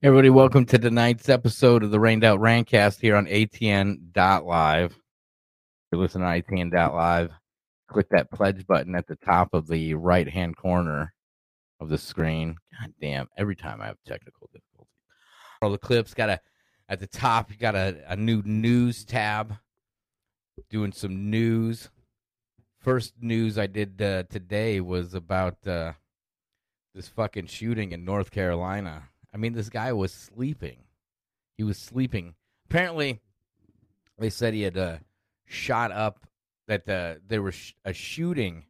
Everybody, welcome to tonight's episode of the Rained Out Rantcast here on ATN.live. You're listening to ATN.live. Click that pledge button at the top of the right hand corner of the screen. God damn, every time I have technical difficulties. All the clips got a at the top, you got a, a new news tab doing some news. First news I did uh, today was about uh, this fucking shooting in North Carolina. I mean, this guy was sleeping. He was sleeping. Apparently, they said he had uh, shot up that uh, there was sh- a shooting.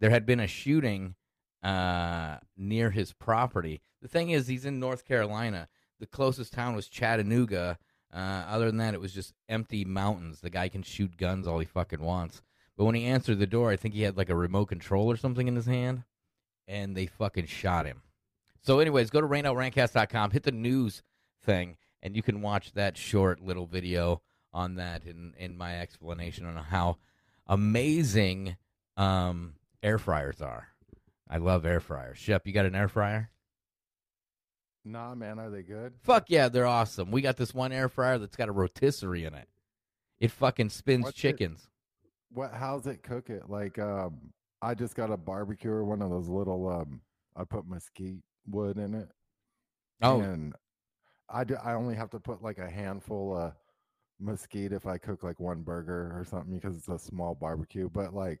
There had been a shooting uh, near his property. The thing is, he's in North Carolina. The closest town was Chattanooga. Uh, other than that, it was just empty mountains. The guy can shoot guns all he fucking wants. But when he answered the door, I think he had like a remote control or something in his hand, and they fucking shot him. So, anyways, go to rainoutRantcast.com, hit the news thing, and you can watch that short little video on that in, in my explanation on how amazing um, air fryers are. I love air fryers. Shep, you got an air fryer? Nah, man, are they good? Fuck yeah, they're awesome. We got this one air fryer that's got a rotisserie in it. It fucking spins What's it- chickens. What? How's it cook it? Like, um, I just got a barbecue, or one of those little. Um, I put mesquite wood in it. Oh, and I do, I only have to put like a handful of mesquite if I cook like one burger or something because it's a small barbecue. But like,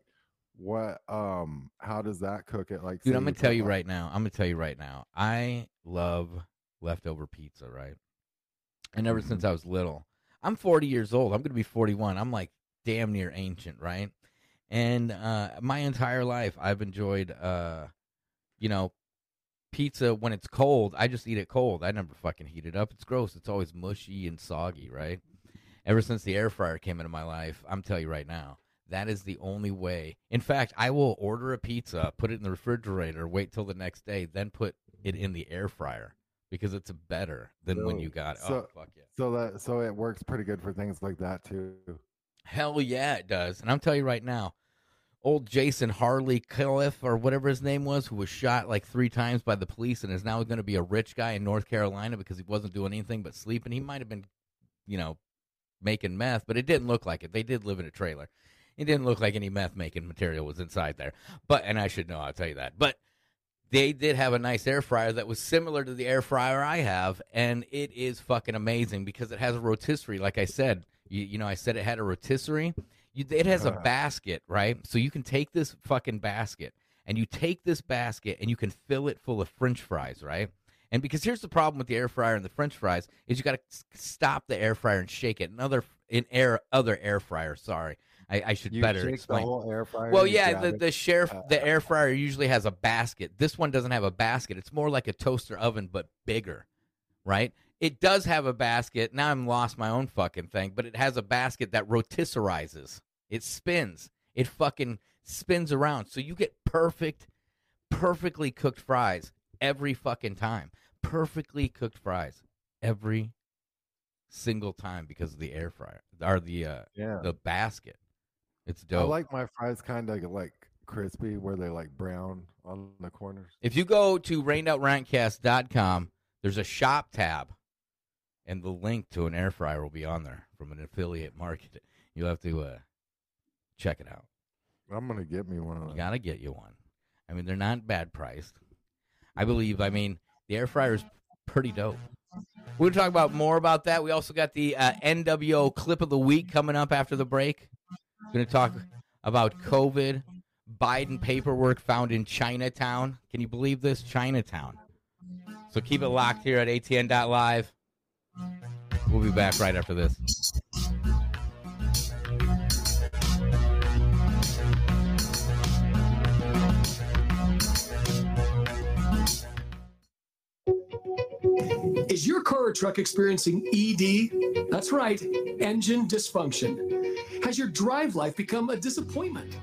what? Um, how does that cook it? Like, dude, I'm gonna tell you like- right now. I'm gonna tell you right now. I love leftover pizza, right? And ever since I was little, I'm 40 years old. I'm gonna be 41. I'm like damn near ancient, right? And uh, my entire life, I've enjoyed, uh, you know, pizza when it's cold. I just eat it cold. I never fucking heat it up. It's gross. It's always mushy and soggy, right? Ever since the air fryer came into my life, I'm telling you right now, that is the only way. In fact, I will order a pizza, put it in the refrigerator, wait till the next day, then put it in the air fryer because it's better than when you got it. so- oh, fuck yeah. So that so it works pretty good for things like that too. Hell yeah, it does. And I'm telling you right now, old Jason Harley Cliff or whatever his name was, who was shot like three times by the police and is now going to be a rich guy in North Carolina because he wasn't doing anything but sleeping. He might have been, you know, making meth, but it didn't look like it. They did live in a trailer. It didn't look like any meth making material was inside there. But and I should know, I'll tell you that. But they did have a nice air fryer that was similar to the air fryer I have, and it is fucking amazing because it has a rotisserie. Like I said, you, you know, I said it had a rotisserie. You, it has a Uh. basket, right? So you can take this fucking basket and you take this basket and you can fill it full of French fries, right? And because here's the problem with the air fryer and the French fries is you got to stop the air fryer and shake it. Another in air other air fryer. Sorry, I, I should You better shake explain. the whole air fryer. Well, you yeah, grab the it. the sheriff Uh, the air fryer usually has a basket. This one doesn't have a basket. It's more like a toaster oven but bigger, right? It does have a basket. Now I'm lost my own fucking thing, but it has a basket that rotisserizes. It spins. It fucking spins around. So you get perfect perfectly cooked fries every fucking time. Perfectly cooked fries every single time because of the air fryer or the uh yeah. the basket. It's dope. I like my fries kind of like crispy, where they're like brown on the corners. If you go to rainoutRantcast.com, there's a shop tab, and the link to an air fryer will be on there from an affiliate market. You'll have to uh, check it out. I'm gonna get me one of You those. got to get you one. I mean, they're not bad priced. I believe, I mean, the air fryer is pretty dope. We're going talk about more about that. We also got the uh, NWO clip of the week coming up after the break. We're going to talk about COVID, Biden paperwork found in Chinatown. Can you believe this? Chinatown. So keep it locked here at ATN.live. We'll be back right after this. Is your car or truck experiencing ED? That's right, engine dysfunction. Has your drive life become a disappointment?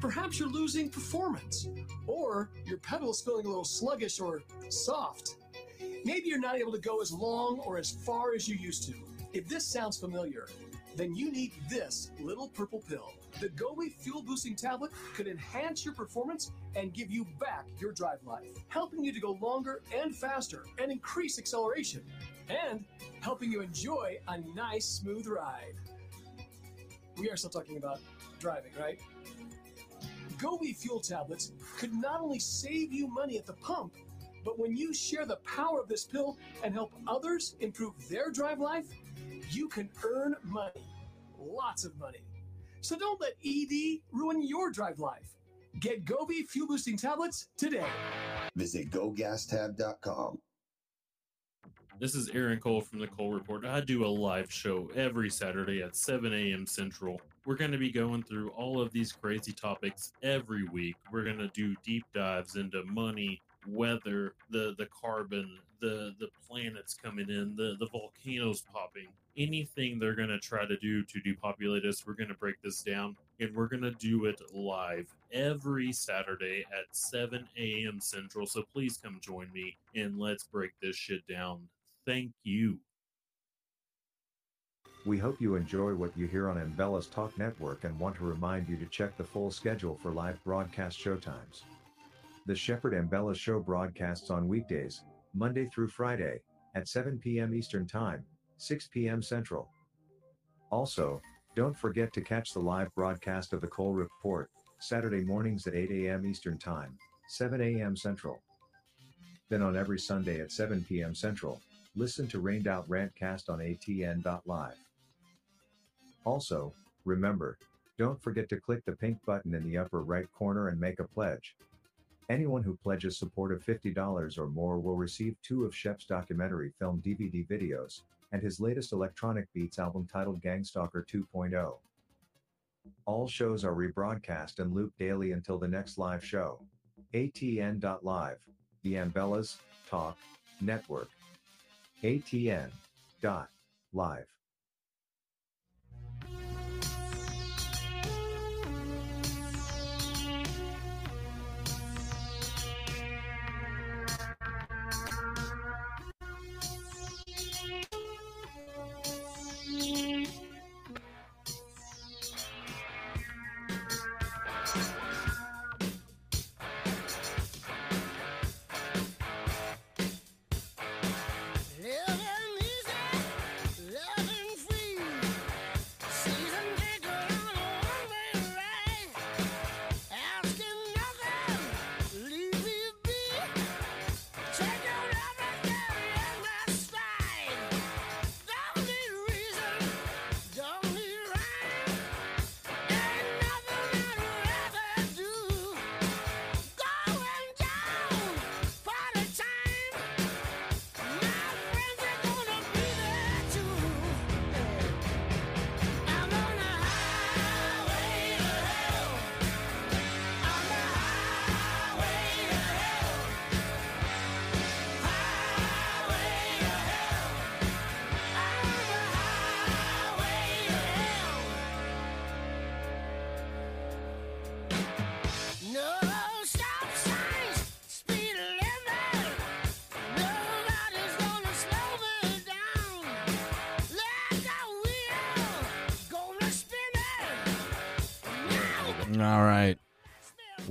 Perhaps you're losing performance, or your pedal's feeling a little sluggish or soft. Maybe you're not able to go as long or as far as you used to. If this sounds familiar, then you need this little purple pill. The Gobi Fuel Boosting Tablet could enhance your performance and give you back your drive life, helping you to go longer and faster and increase acceleration, and helping you enjoy a nice, smooth ride. We are still talking about driving, right? Gobi Fuel Tablets could not only save you money at the pump, but when you share the power of this pill and help others improve their drive life, you can earn money. Lots of money. So don't let ED ruin your drive life. Get Gobi Fuel Boosting Tablets today. Visit gogastab.com. This is Aaron Cole from the Cole Report. I do a live show every Saturday at 7 a.m. Central. We're going to be going through all of these crazy topics every week. We're going to do deep dives into money, weather, the the carbon, the the planets coming in, the the volcanoes popping. Anything they're going to try to do to depopulate us, we're going to break this down and we're going to do it live every Saturday at 7 a.m. Central. So please come join me and let's break this shit down. Thank you. We hope you enjoy what you hear on Ambellas Talk Network and want to remind you to check the full schedule for live broadcast showtimes. The Shepherd and Bella Show broadcasts on weekdays, Monday through Friday, at 7 p.m. Eastern Time, 6 p.m. Central. Also, don't forget to catch the live broadcast of the Cole Report, Saturday mornings at 8 a.m. Eastern Time, 7 a.m. Central. Then on every Sunday at 7 p.m. Central, listen to Rained Out Rantcast on atn.live. Also, remember, don't forget to click the pink button in the upper right corner and make a pledge. Anyone who pledges support of $50 or more will receive two of Shep's documentary film DVD videos, and his latest electronic beats album titled Gangstalker 2.0. All shows are rebroadcast and looped daily until the next live show. ATN.live, the Ambellas Talk Network. ATN.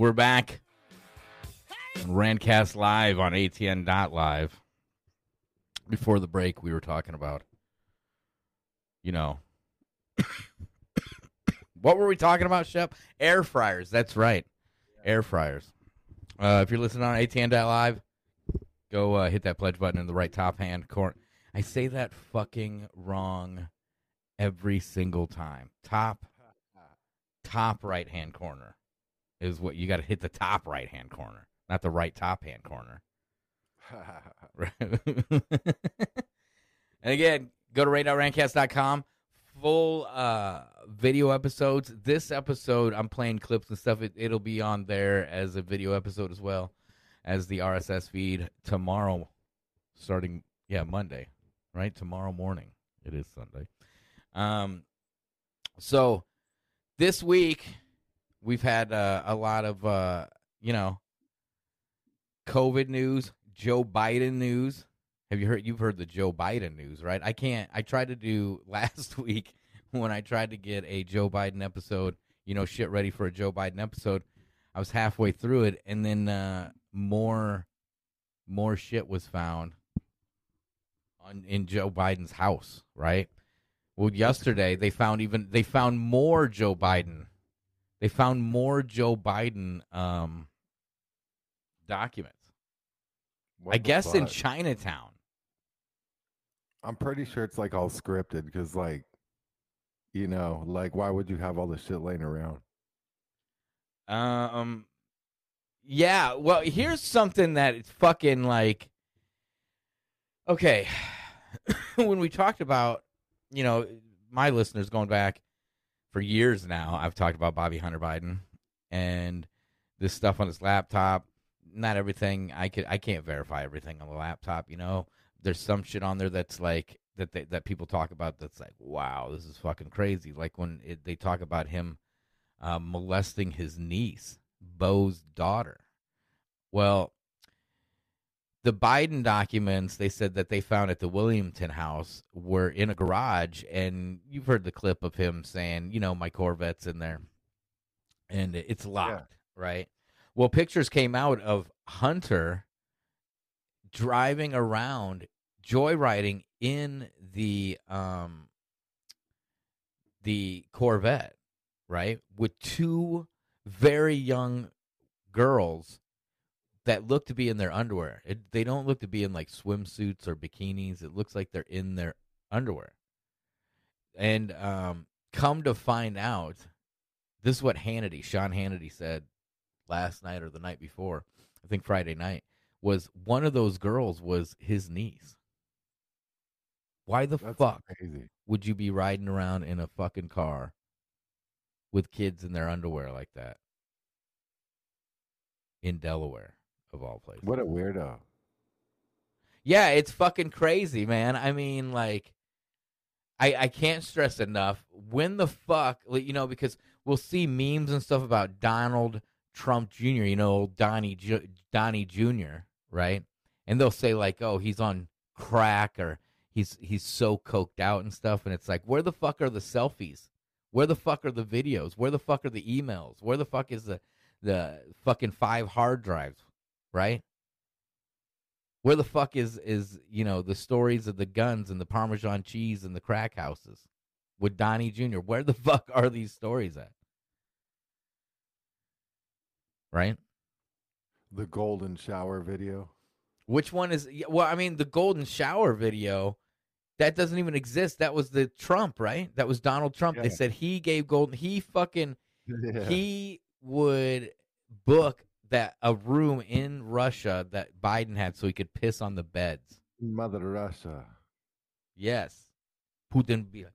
We're back. on Rantcast Live on ATN.live. Before the break, we were talking about, you know, what were we talking about, Shep? Air fryers. That's right. Air fryers. Uh, if you're listening on ATN.live, go uh, hit that pledge button in the right top hand corner. I say that fucking wrong every single time. Top, top right hand corner is what you got to hit the top right hand corner, not the right top hand corner. And again, go to radioutRancast.com. Full uh, video episodes. This episode, I'm playing clips and stuff. It, it'll be on there as a video episode as well as the RSS feed tomorrow, starting, yeah, Monday, right? Tomorrow morning. It is Sunday. Um, so this week, we've had uh, a lot of, uh, you know, COVID news, Joe Biden news. Have you heard? You've heard the Joe Biden news, right? I can't. I tried to do last week when I tried to get a Joe Biden episode, you know, shit ready for a Joe Biden episode. I was halfway through it, and then uh, more more shit was found on in Joe Biden's house. Right. Well, yesterday they found even they found more Joe Biden. They found more Joe Biden um, documents. What I guess in? Chinatown. I'm pretty sure it's like all scripted because, like, you know, like, why would you have all this shit laying around? Um, yeah. Well, here's something that it's fucking like. Okay, when we talked about, you know, my listeners going back for years now, I've talked about Bobby Hunter Biden and this stuff on his laptop. Not everything I could, I can't verify everything on the laptop. You know, there's some shit on there that's like that they, that people talk about that's like, wow, this is fucking crazy. Like when it, they talk about him uh, molesting his niece, Bo's daughter. Well, the Biden documents they said that they found at the Wilmington house were in a garage, and you've heard the clip of him saying, you know, my Corvette's in there, and it's locked, right? Well, pictures came out of Hunter driving around, joyriding in the um the Corvette, right, with two very young girls that look to be in their underwear. It, they don't look to be in like swimsuits or bikinis. It looks like they're in their underwear. And um, come to find out, this is what Hannity, Sean Hannity said last night or the night before, I think Friday night, was one of those girls was his niece. Why the That's fuck crazy. would you be riding around in a fucking car with kids in their underwear like that in Delaware of all places? What a weirdo. Yeah, it's fucking crazy, man. I mean, like, I I can't stress enough when the fuck, you know, because we'll see memes and stuff about Donald Trump Jr. You know, old Donnie Ju- Donnie Jr. Right, and they'll say like, oh, he's on crack or he's he's so coked out and stuff, and it's like, where the fuck are the selfies? Where the fuck are the videos? Where the fuck are the emails? Where the fuck is the the fucking five hard drives? Right? Where the fuck is is you know the stories of the guns and the Parmesan cheese and the crack houses with Donnie Jr. Where the fuck are these stories at? Right? The golden shower video. Which one is well? I mean, the golden shower video that doesn't even exist. That was the Trump, right? That was Donald Trump. They said he gave golden. He fucking Yeah. he would book that a room in Russia that Biden had so he could piss on the beds. Mother Russia. Yes. Putin be like,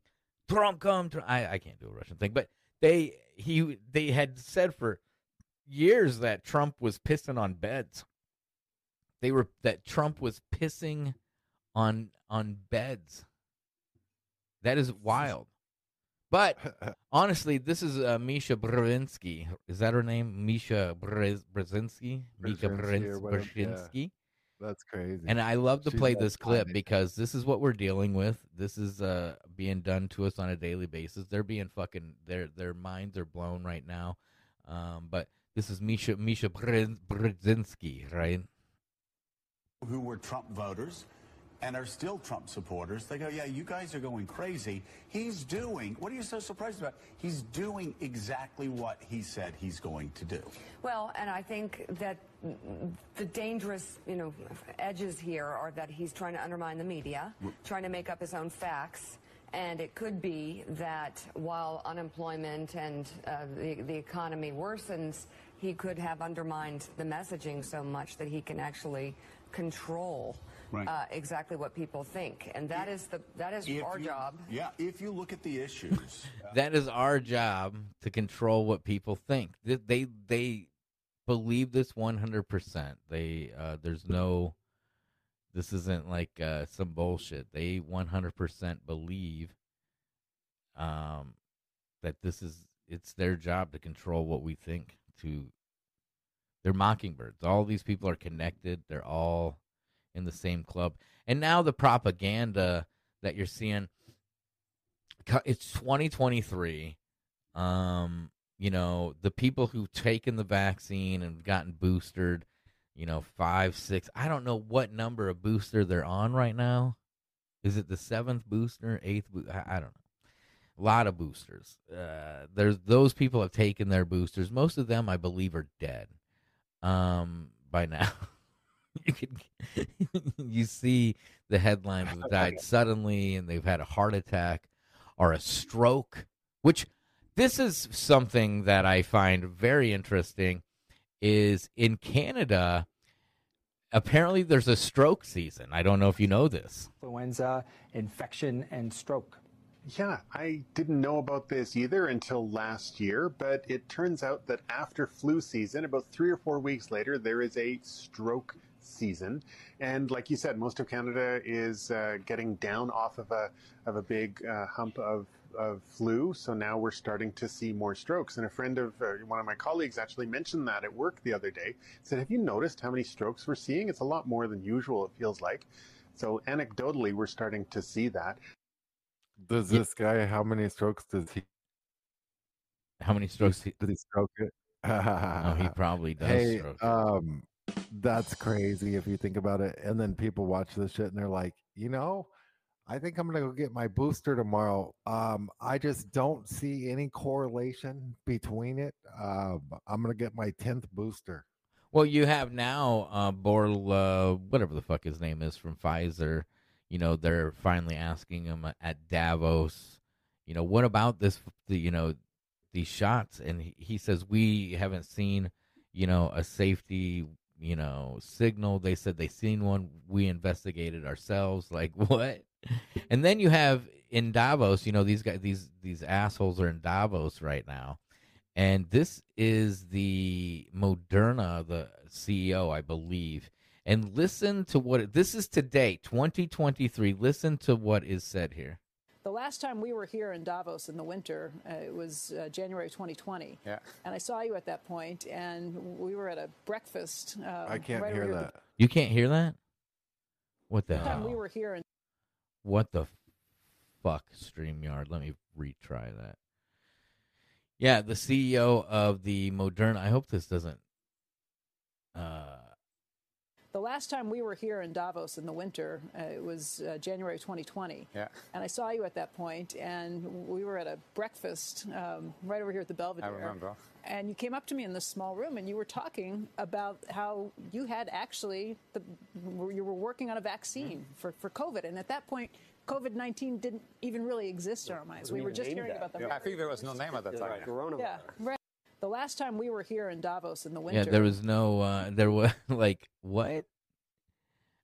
Trump come. Trump. I, I can't do a Russian thing, but they he they had said for years that Trump was pissing on beds. They were that Trump was pissing on on beds. That is wild. But honestly, this is uh, Misha Brzezinski. Is that her name? Misha Brez- Brzezinski? Misha Brzezinski or yeah. That's crazy. And I love to She's play this clip five. because this is what we're dealing with. This is uh, being done to us on a daily basis. They're being fucking their their minds are blown right now. Um, but this is Misha Misha Brz- Brzezinski, right? who were Trump voters and are still Trump supporters. They go, yeah, you guys are going crazy. He's doing, what are you so surprised about? He's doing exactly what he said he's going to do. Well, and I think that the dangerous, you know, edges here are that he's trying to undermine the media, trying to make up his own facts. And it could be that while unemployment and uh, the, the economy worsens, he could have undermined the messaging so much that he can actually control Right. uh, exactly what people think. And that is the that is our you- job. Yeah, if you look at the issues. That is our job to control what people think. They they, they believe this one hundred percent. They uh, there's no. This isn't like uh, some bullshit. They one hundred percent believe. Um, that this is it's their job to control what we think. To they're mockingbirds. All these people are connected. They're all in the same club. And now the propaganda that you're seeing it's 2023. Um, you know, the people who've taken the vaccine and gotten boosted, you know, five, six. I don't know what number of booster they're on right now. Is it the seventh booster, eighth? Bo- I, don't know. A lot of boosters. Uh, there's those people have taken their boosters. Most of them, I believe, are dead. Um, by now, you can you see the headlines have died suddenly and they've had a heart attack or a stroke. Which this is something that I find very interesting. Is in Canada, apparently there's a stroke season. I don't know if you know this. influenza, infection, and stroke. Yeah, I didn't know about this either until last year, but it turns out that after flu season, about three or four weeks later, there is a stroke season. And like you said, most of Canada is uh, getting down off of a, of a big uh, hump of, of flu. So now we're starting to see more strokes. And a friend of uh, one of my colleagues actually mentioned that at work the other day. Said, Have you noticed how many strokes we're seeing? It's a lot more than usual, it feels like. So anecdotally, we're starting to see that. Does this guy? How many strokes does he? How many strokes? He, Did he stroke it? oh, he probably does. hey, stroke. um, that's crazy if you think about it. And then people watch this shit and they're like, you know, I think I'm gonna go get my booster tomorrow. Um, I just don't see any correlation between it. Um, I'm gonna get my tenth booster. Well, you have now uh, Borl, uh, whatever the fuck his name is from Pfizer. You know, they're finally asking him at Davos. You know, what about this? The you know, these shots, and he, he says we haven't seen, you know, a safety, you know, signal. They said they seen one. We investigated ourselves. Like what? And then you have in Davos, you know, these guys, these these assholes are in Davos right now, and this is the Moderna, the CEO, I believe. And listen to what this is today, 2023. Listen to what is said here. The last time we were here in Davos in the winter, uh, it was uh, January 2020. Yeah. And I saw you at that point, and we were at a breakfast. Um, I can't right hear over here that. You can't hear that? What the The time we were here in What the fuck, StreamYard? Let me retry that. Yeah, the CEO of the Moderna. I hope this doesn't. Uh, the last time we were here in Davos in the winter, uh, it was uh, January 2020. Yeah. And I saw you at that point, and we were at a breakfast um, right over here at the Belvedere. I remember. And you came up to me in this small room, and you were talking about how you had actually the, you were working on a vaccine for, for COVID, and at that point, COVID 19 didn't even really exist in our minds. We were just hearing about the I think there was no name at that time. Coronavirus. yeah, right. The last time we were here in Davos in the winter. yeah, there was no. Uh, there was like what?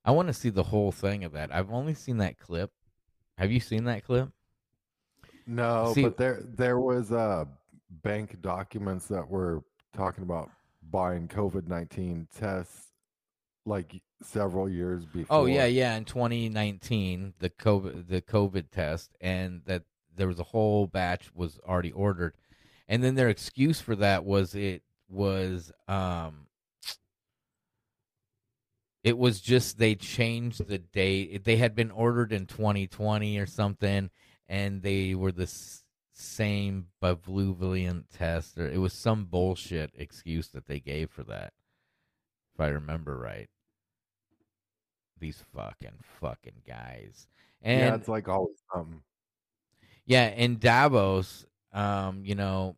I want to see the whole thing of that. I've only seen that clip. Have you seen that clip? No, See- but there there was uh bank documents that were talking about buying COVID nineteen tests like several years before. Oh yeah, yeah. In 2019, the COVID the COVID test, and that there was a whole batch was already ordered, and then their excuse for that was it was um it was just they changed the date. They had been ordered in 2020 or something, and they were the s- same Bavluvian test, or it was some bullshit excuse that they gave for that, if I remember right. These fucking fucking guys, and yeah, it's like always something. yeah, in Davos, um, you know,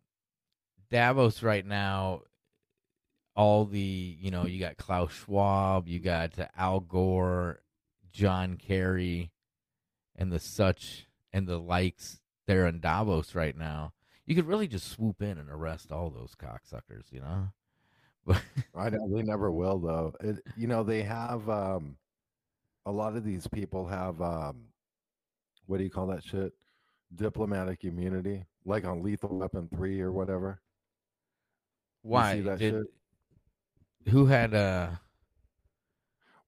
Davos right now, all the you know, you got Klaus Schwab, you got Al Gore, John Kerry, and the such and the likes. They're in Davos right now. You could really just swoop in and arrest all those cocksuckers, you know. But I know they never will though. It, you know they have um a lot of these people have um what do you call that shit? Diplomatic immunity, like on Lethal Weapon three or whatever. Why did shit? who had uh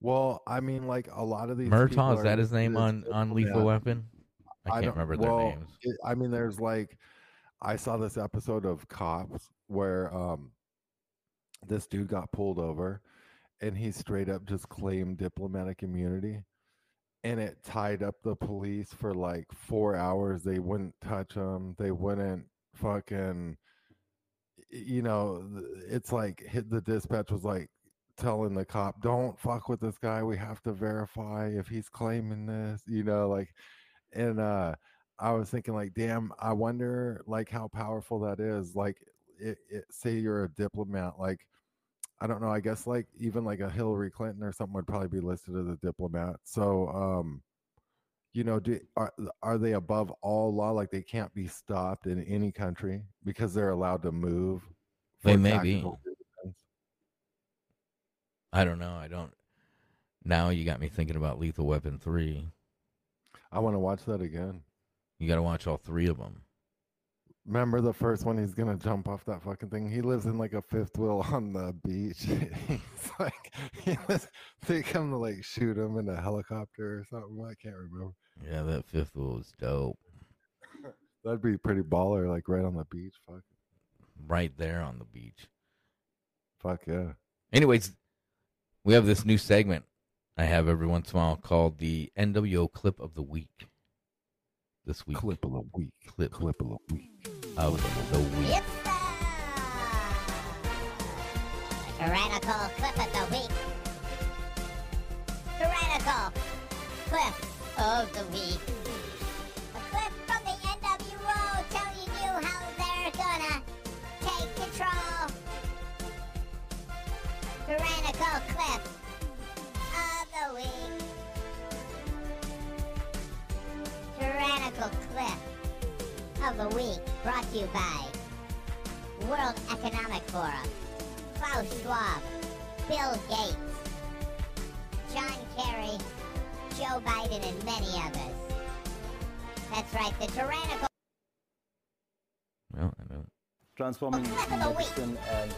Well, I mean, like a lot of these. Murtaugh? Is that his name on on Lethal diplomat. Weapon? I can't don't- remember their well, names. it- I mean, there's like, I saw this episode of Cops where um, this dude got pulled over, and he straight up just claimed diplomatic immunity, and it tied up the police for like four hours. They wouldn't touch him. They wouldn't fucking, you know, it's like hit the dispatch was like telling the cop, don't fuck with this guy. We have to verify if he's claiming this, you know, like, and, uh, I was thinking like, damn, I wonder like how powerful that is. Like, it, it, say you're a diplomat, like, I don't know. I guess like even like a Hillary Clinton or something would probably be listed as a diplomat. So, um, you know, do are are they above all law? Like they can't be stopped in any country because they're allowed to move. They may be. reasons? I don't know. I don't. Now you got me thinking about Lethal Weapon three. I want to watch that again. You got to watch all three of them. Remember the first one? He's gonna jump off that fucking thing. He lives in like a fifth wheel on the beach. He's like, he lives, they come to like shoot him in a helicopter or something. I can't remember. Yeah, that fifth wheel was dope. That'd be pretty baller, like right on the beach. Fuck, Right there on the beach. fuck yeah. Anyways, we have this new segment I have every once in a while called the NWO Clip of the Week. This week. Clip of the week. Clip, Clip of the week. of the week. Tyrannical clip of the week. Tyrannical clip of the week. A clip from the NWO telling you how they're gonna take control. Tyrannical clip Tyrannical clip of the week brought to you by World Economic Forum. Klaus Schwab, Bill Gates, John Kerry, Joe Biden, and many others. That's right, the tyrannical. Well, I don't. Transforming Clip of the week. medicine and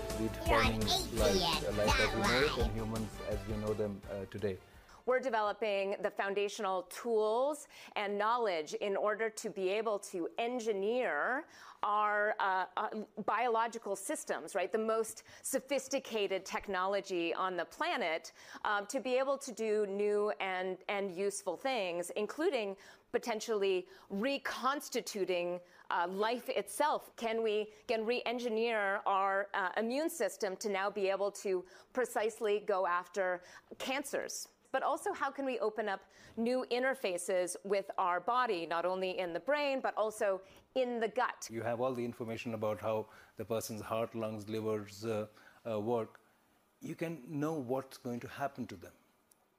You're life, ATN, life as we know and humans as we know them uh, today. We're developing the foundational tools and knowledge in order to be able to engineer our uh, uh, biological systems, right? The most sophisticated technology on the planet um, to be able to do new and, and useful things, including potentially reconstituting uh, life itself. Can we can re-engineer our uh, immune system to now be able to precisely go after cancers? But also, how can we open up new interfaces with our body, not only in the brain, but also in the gut? You have all the information about how the person's heart, lungs, livers uh, uh, work. You can know what's going to happen to them.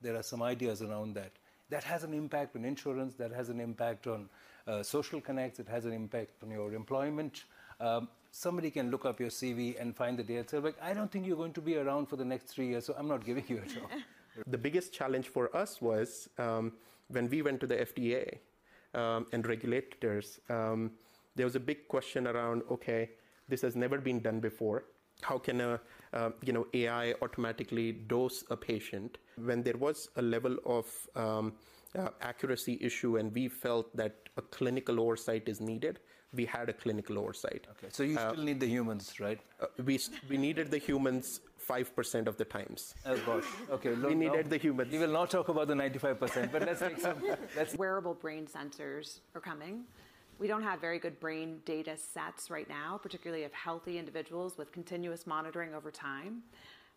There are some ideas around that. That has an impact on insurance, that has an impact on uh, social connects, it has an impact on your employment. Um, somebody can look up your CV and find the data and like, I don't think you're going to be around for the next three years, so I'm not giving you a job. The biggest challenge for us was um, when we went to the FDA um, and regulators, um, there was a big question around okay, this has never been done before. How can a uh, you know AI automatically dose a patient when there was a level of um, uh, accuracy issue and we felt that a clinical oversight is needed? We had a clinical oversight. Okay, so you still need the humans, right? Uh, we we needed the humans five percent of the times. Oh gosh. Okay. We needed the humans. We will not talk about the 95%, but let's take some. Let's Wearable brain sensors are coming. We don't have very good brain data sets right now, particularly of healthy individuals with continuous monitoring over time.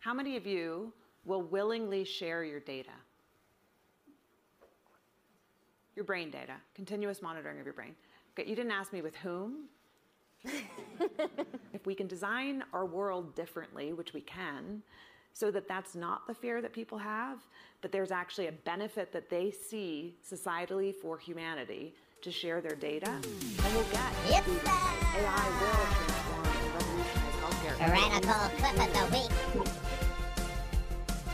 How many of you will willingly share your data? Your brain data, continuous monitoring of your brain. Okay, you didn't ask me with whom. if we can design our world differently, which we can, so that that's not the fear that people have, but there's actually a benefit that they see societally for humanity to share their data, then we'll get Yep. the AI will transform and revolutionize healthcare. Tyrannical clip of the week.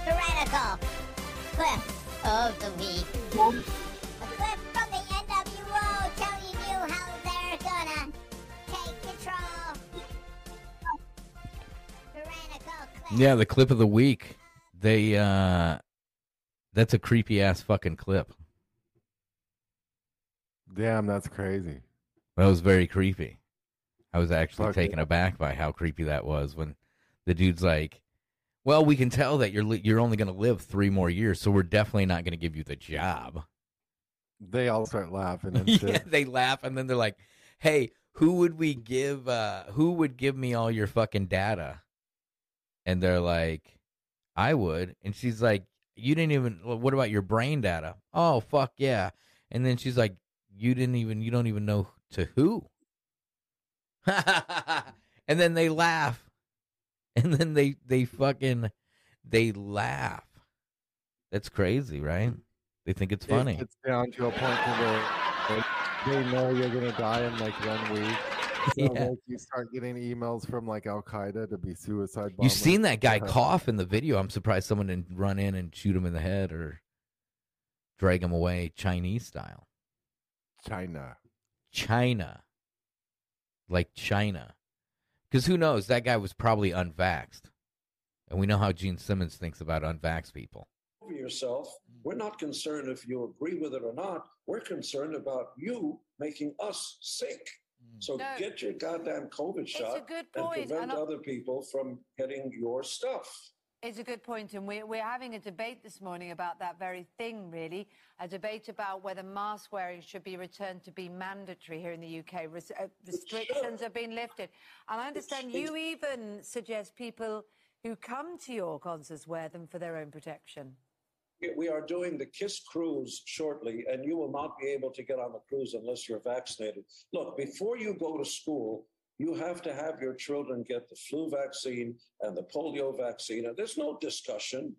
Tyrannical clip of the week. Yeah, the clip of the week. They uh that's a creepy ass fucking clip. Damn, that's crazy. That was very creepy. I was actually Fuck taken aback by how creepy that was when the dude's like, "Well, we can tell that you're li- you're only going to live 3 more years, so we're definitely not going to give you the job." They all start laughing and yeah, they laugh and then they're like, "Hey, who would we give? uh Who would give me all your fucking data?" And they're like, "I would." And she's like, "You didn't even. What about your brain data?" Oh fuck yeah. And then she's like, "You didn't even. You don't even know to who." and then they laugh, and then they they fucking they laugh. That's crazy, right? They think it's funny. It gets down to a point where like, they know you're gonna die in like one week. So Yeah. like, you start getting emails from like Al Qaeda to be suicide bombers. You've seen that guy cough in the video. I'm surprised someone didn't run in and shoot him in the head or drag him away Chinese style. China. China. Like China. Because who knows? That guy was probably unvaxxed. And we know how Gene Simmons thinks about unvaxxed people. over yourself. We're not concerned if you agree with it or not. We're concerned about you making us sick. So No. get your goddamn COVID It's shot and prevent other people from getting your stuff. It's a good point, and we're, we're having a debate this morning about that very thing, really. A debate about whether mask wearing should be returned to be mandatory here in the UK. Res- uh, restrictions have been lifted. And I understand you even suggest people who come to your concerts wear them for their own protection. We- are doing the KISS cruise shortly, and you will not be able to get on the cruise unless you're vaccinated. Look, before you go to school, you have to have your children get the flu vaccine and the polio vaccine. And there's no discussion.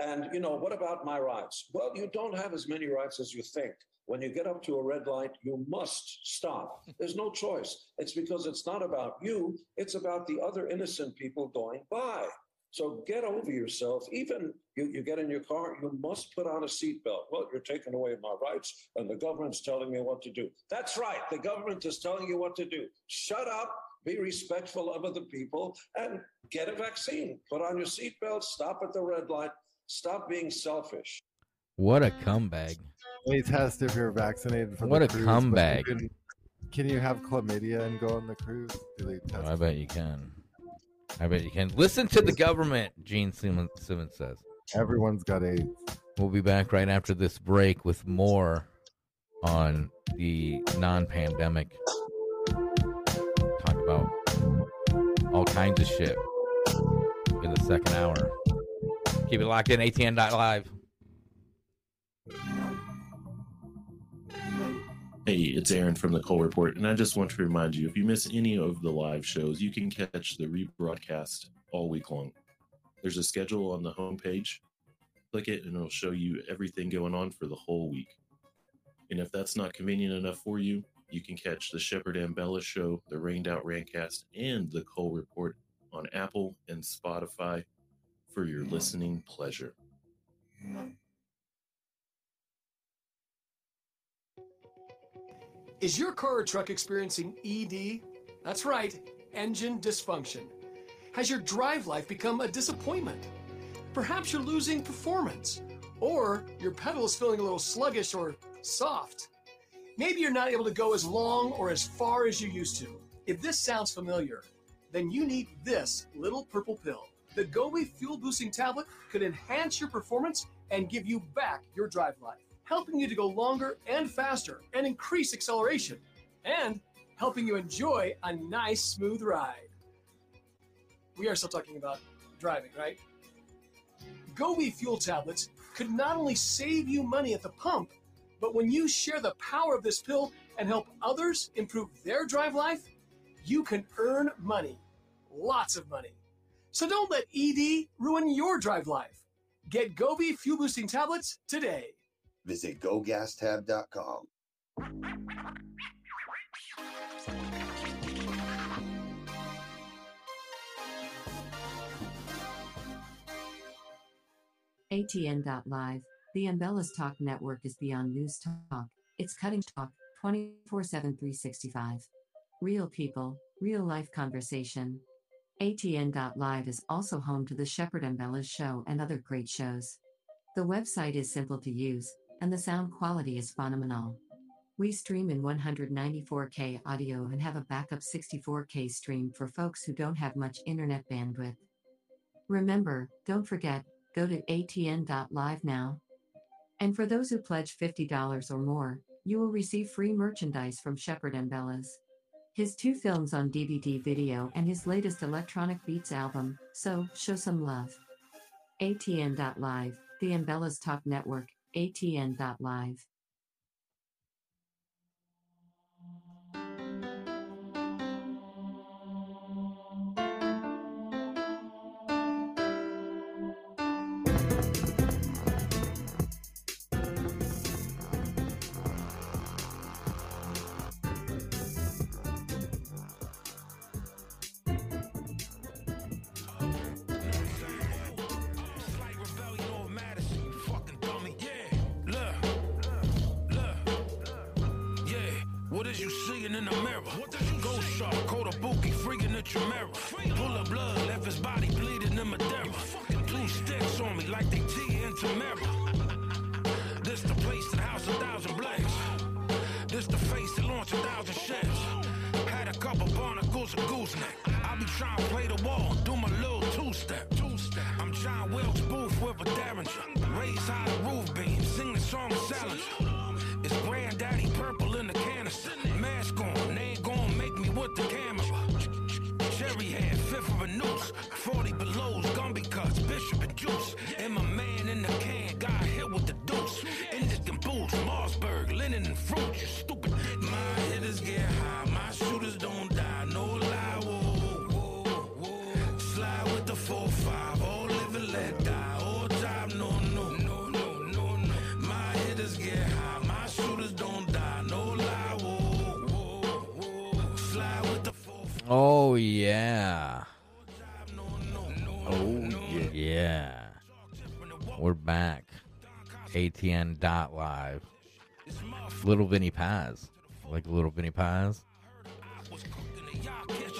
And, you know, what about my rights? Well, you don't have as many rights as you think. When you get up to a red light, you must stop. There's no choice. It's because it's not about you, it's about the other innocent people going by. So get over yourself. Even you, you get in your car, you must put on a seatbelt. Well, you're taking away my rights, and the government's telling me what to do. That's right. The government is telling you what to do. Shut up, be respectful of other people, and get a vaccine. Put on your seatbelt, stop at the red light, stop being selfish. What a comeback. They test if you're vaccinated for What the a cruise, but you comeback. Can, can you have chlamydia and go on the cruise? Do they oh, test? Oh, I bet you can. I bet you can. Listen to the government, Gene Simmons, Simmons says. Everyone's got AIDS. We'll be back right after this break with more on the non pandemic. Talk about all kinds of shit in the second hour. Keep it locked in, ATN.live. Hey, it's Aaron from the Cole Report, and I just want to remind you if you miss any of the live shows, you can catch the rebroadcast all week long. There's a schedule on the homepage. Click it, and it'll show you everything going on for the whole week. And if that's not convenient enough for you, you can catch the Shepherd and Bella Show, the Rained Out Rantcast, and the Cole Report on Apple and Spotify for your listening pleasure. Is your car or truck experiencing ED? That's right, engine dysfunction. Has your drive life become a disappointment? Perhaps you're losing performance, or your pedal is feeling a little sluggish or soft. Maybe you're not able to go as long or as far as you used to. If this sounds familiar, then you need this little purple pill. The Gobi Fuel Boosting Tablet could enhance your performance and give you back your drive life, helping you to go longer and faster and increase acceleration, and helping you enjoy a nice, smooth ride. We are still talking about driving, right? Gobi Fuel Tablets could not only save you money at the pump, but when you share the power of this pill and help others improve their drive life, you can earn money. Lots of money. So don't let ED ruin your drive life. Get Gobi Fuel Boosting Tablets today. Visit gogastab.com. ATN.live, the Ambellas Talk network is beyond news talk. It's cutting talk 24 7 365. Real people, real life conversation. ATN.live is also home to the Shepard Ambellas show and other great shows. The website is simple to use, and the sound quality is phenomenal. We stream in 194K audio and have a backup 64K stream for folks who don't have much internet bandwidth. Remember, don't forget, go to atn.live now. And for those who pledge $50 or more, you will receive free merchandise from Shepherd and Bellas. His two films on DVD video and his latest electronic beats album, so show some love. ATN.live, the Ambellas Talk Network, ATN.live. Little Vinny Paz. Like little Vinny Paz.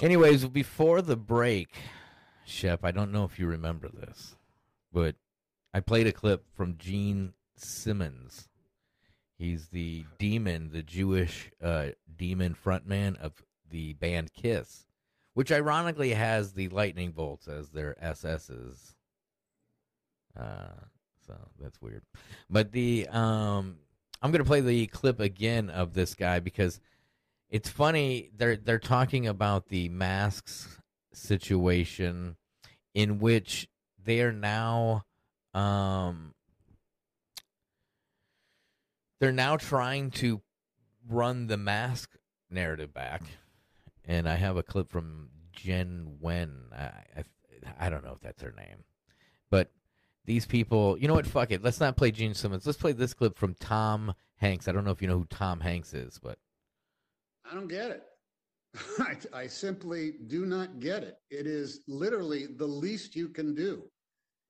Anyways, before the break, Shep, I don't know if you remember this, but I played a clip from Gene Simmons. He's the demon, the Jewish uh, demon frontman of the band Kiss, which ironically has the lightning bolts as their SSs. Uh, so that's weird. But the um, I'm gonna play the clip again of this guy because it's funny. They're they're talking about the masks situation in which they are now um they're now trying to run the mask narrative back and i have a clip from jen wen I, I i don't know if that's her name but these people you know what fuck it let's not play gene simmons let's play this clip from tom hanks i don't know if you know who tom hanks is but I don't get it. I, I simply do not get it. It is literally the least you can do.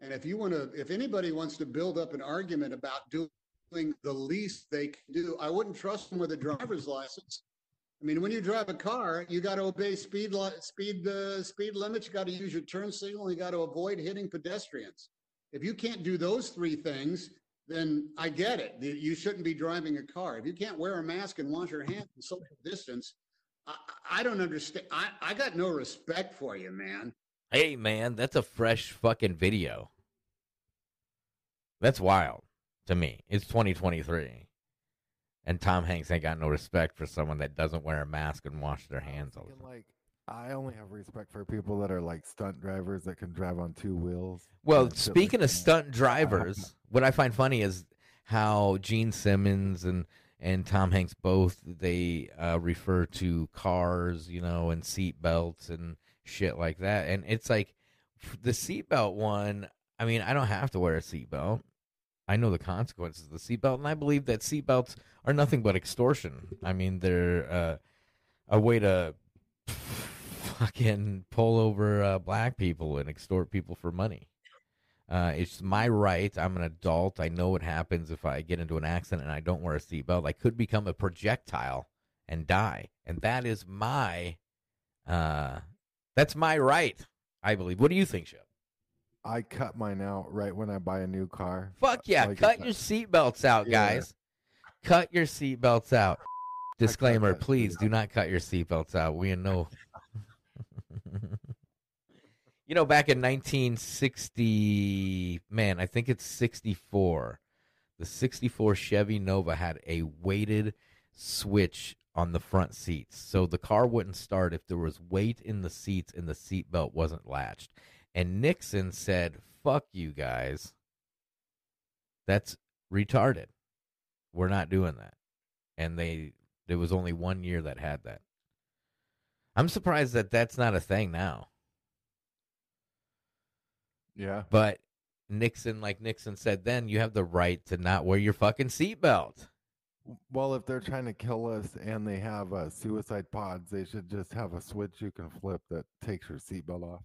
And if you want to, if anybody wants to build up an argument about doing the least they can do, I wouldn't trust them with a driver's license. I mean, when you drive a car, you got to obey speed speed uh, speed limits. You got to use your turn signal. You got to avoid hitting pedestrians. If you can't do those three things, then I get it. You shouldn't be driving a car. If you can't wear a mask and wash your hands and social distance, I, I don't understand. I, I got no respect for you, man. hey man that's a fresh fucking video that's wild to me it's 2023 and tom hanks ain't got no respect for someone that doesn't wear a mask and wash their hands all the time Like, I only have respect for people that are like stunt drivers that can drive on two wheels. Well, shit like speaking of that. stunt drivers, what I find funny is how Gene Simmons and and Tom Hanks both they uh, refer to cars, you know, and seat belts and shit like that. And it's like the seatbelt one. I mean, I don't have to wear a seatbelt. I know the consequences of the seatbelt, and I believe that seatbelts are nothing but extortion. I mean, they're uh, a way to fucking pull over uh, black people and extort people for money. Uh, it's my right. I'm an adult. I know what happens if I get into an accident and I don't wear a seatbelt. I could become a projectile and die, and that is my, uh, that's my right. I believe. What do you think, Shep? I cut mine out right when I buy a new car. Fuck yeah! Cut your seatbelts out, Yeah. guys. Cut your seatbelts out. Disclaimer: Please do not cut your seatbelts out. We know. You know, back in 1960, man, I think it's 64. The 64 Chevy Nova had a weighted switch on the front seats. So the car wouldn't start if there was weight in the seats and the seatbelt wasn't latched. And Nixon said, fuck you guys. That's retarded. We're not doing that. And they, there was only one year that had that. I'm surprised that that's not a thing now. Yeah. But Nixon, like Nixon said then, you have the right to not wear your fucking seatbelt. Well, if they're trying to kill us and they have uh, suicide pods, they should just have a switch you can flip that takes your seatbelt off.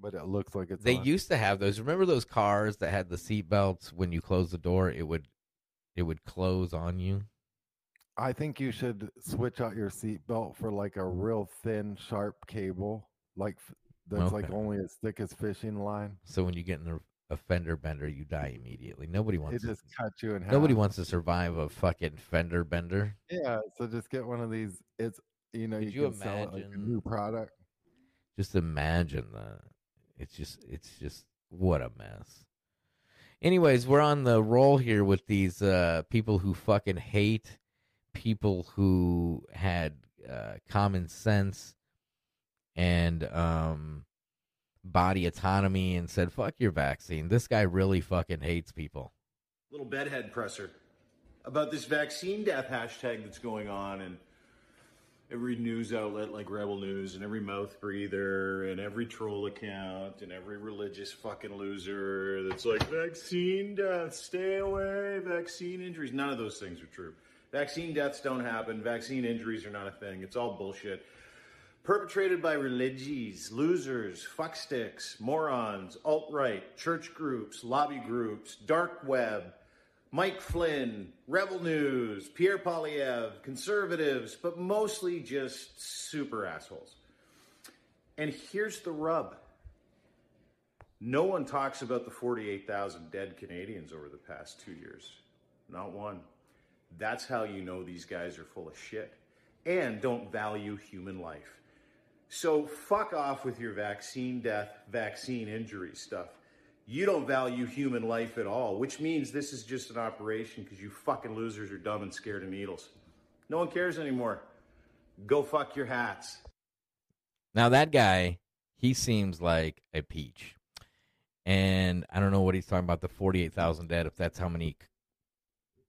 But it looks like it's They on. used to have those. Remember those cars that had the seatbelts? When you close the door, it would, it would close on you. I think you should switch out your seatbelt for like a real thin, sharp cable, like that's like only as thick as fishing line. So when you get in a, a fender bender, you die immediately. Nobody wants. It just cuts you in half. Nobody wants to survive a fucking fender bender. Yeah, so just get one of these. It's you know Could you, you can sell it like a imagine- new product. Just imagine that. It's just it's just what a mess. Anyways, we're on the roll here with these uh people who fucking hate people who had uh common sense and um body autonomy and said fuck your vaccine. This guy really fucking hates people. little bedhead presser about this vaccine death hashtag that's going on and every news outlet like rebel news and every mouth breather and every troll account and every religious fucking loser that's like vaccine death stay away vaccine injuries. None of those things are true. Vaccine deaths don't happen. Vaccine injuries are not a thing. It's all bullshit perpetrated by religies, losers, fucksticks, morons, alt-right, church groups, lobby groups, dark web, Mike Flynn, Rebel News, Pierre Poilievre, conservatives, but mostly just super assholes. And here's the rub. No one talks about the 48,000 dead Canadians over the past two years. Not one. That's how you know these guys are full of shit and don't value human life. So fuck off with your vaccine death, vaccine injury stuff. You don't value human life at all, which means this is just an operation because you fucking losers are dumb and scared of needles. No one cares anymore. Go fuck your hats. Now that guy, he seems like a peach, and I don't know what he's talking about. The forty-eight thousand dead. If that's how many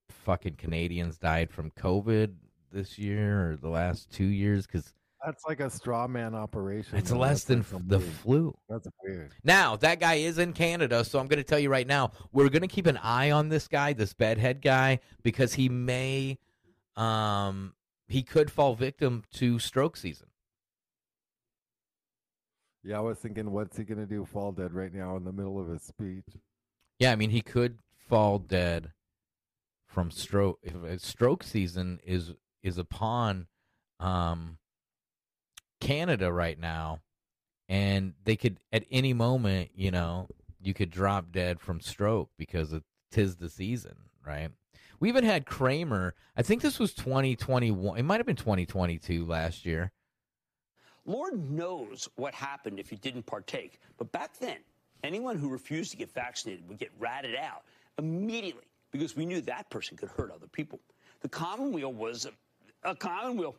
fucking Canadians died from COVID this year or the last two years, because That's like a straw man operation. it's less That's than like the weird- flu. That's weird. Now that guy is in Canada, so I'm going to tell you right now, we're going to keep an eye on this guy, this bedhead guy, because he may, um, he could fall victim to stroke season. Yeah, I was thinking, what's he gonna do? Fall dead right now in the middle of his speech? Yeah, I mean, he could fall dead from stroke. If stroke season is is upon um, Canada right now, and they could at any moment, you know, you could drop dead from stroke because it tis the season, right? We even had Cramer. I think this was 2021. It might have been 2022 last year. Lord knows what happened if you didn't partake. But back then, anyone who refused to get vaccinated would get ratted out immediately because we knew that person could hurt other people. The commonweal was a, a commonweal.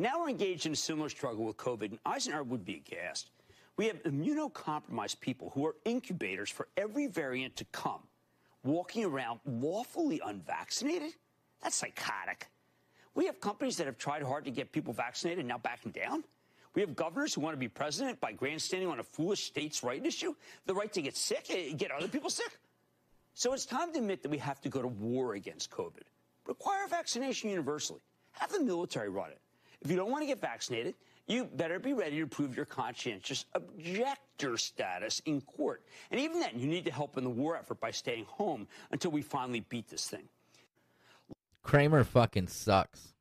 Now we're engaged in a similar struggle with COVID, and Eisenhower would be aghast. We have immunocompromised people who are incubators for every variant to come, walking around lawfully unvaccinated? That's psychotic. We have companies that have tried hard to get people vaccinated and now backing down. We have governors who want to be president by grandstanding on a foolish states' right issue, the right to get sick, eh, get other people sick. So it's time to admit that we have to go to war against COVID. Require vaccination universally. Have the military run it. If you don't want to get vaccinated, you better be ready to prove your conscientious objector status in court. And even then, you need to help in the war effort by staying home until we finally beat this thing. Cramer fucking sucks.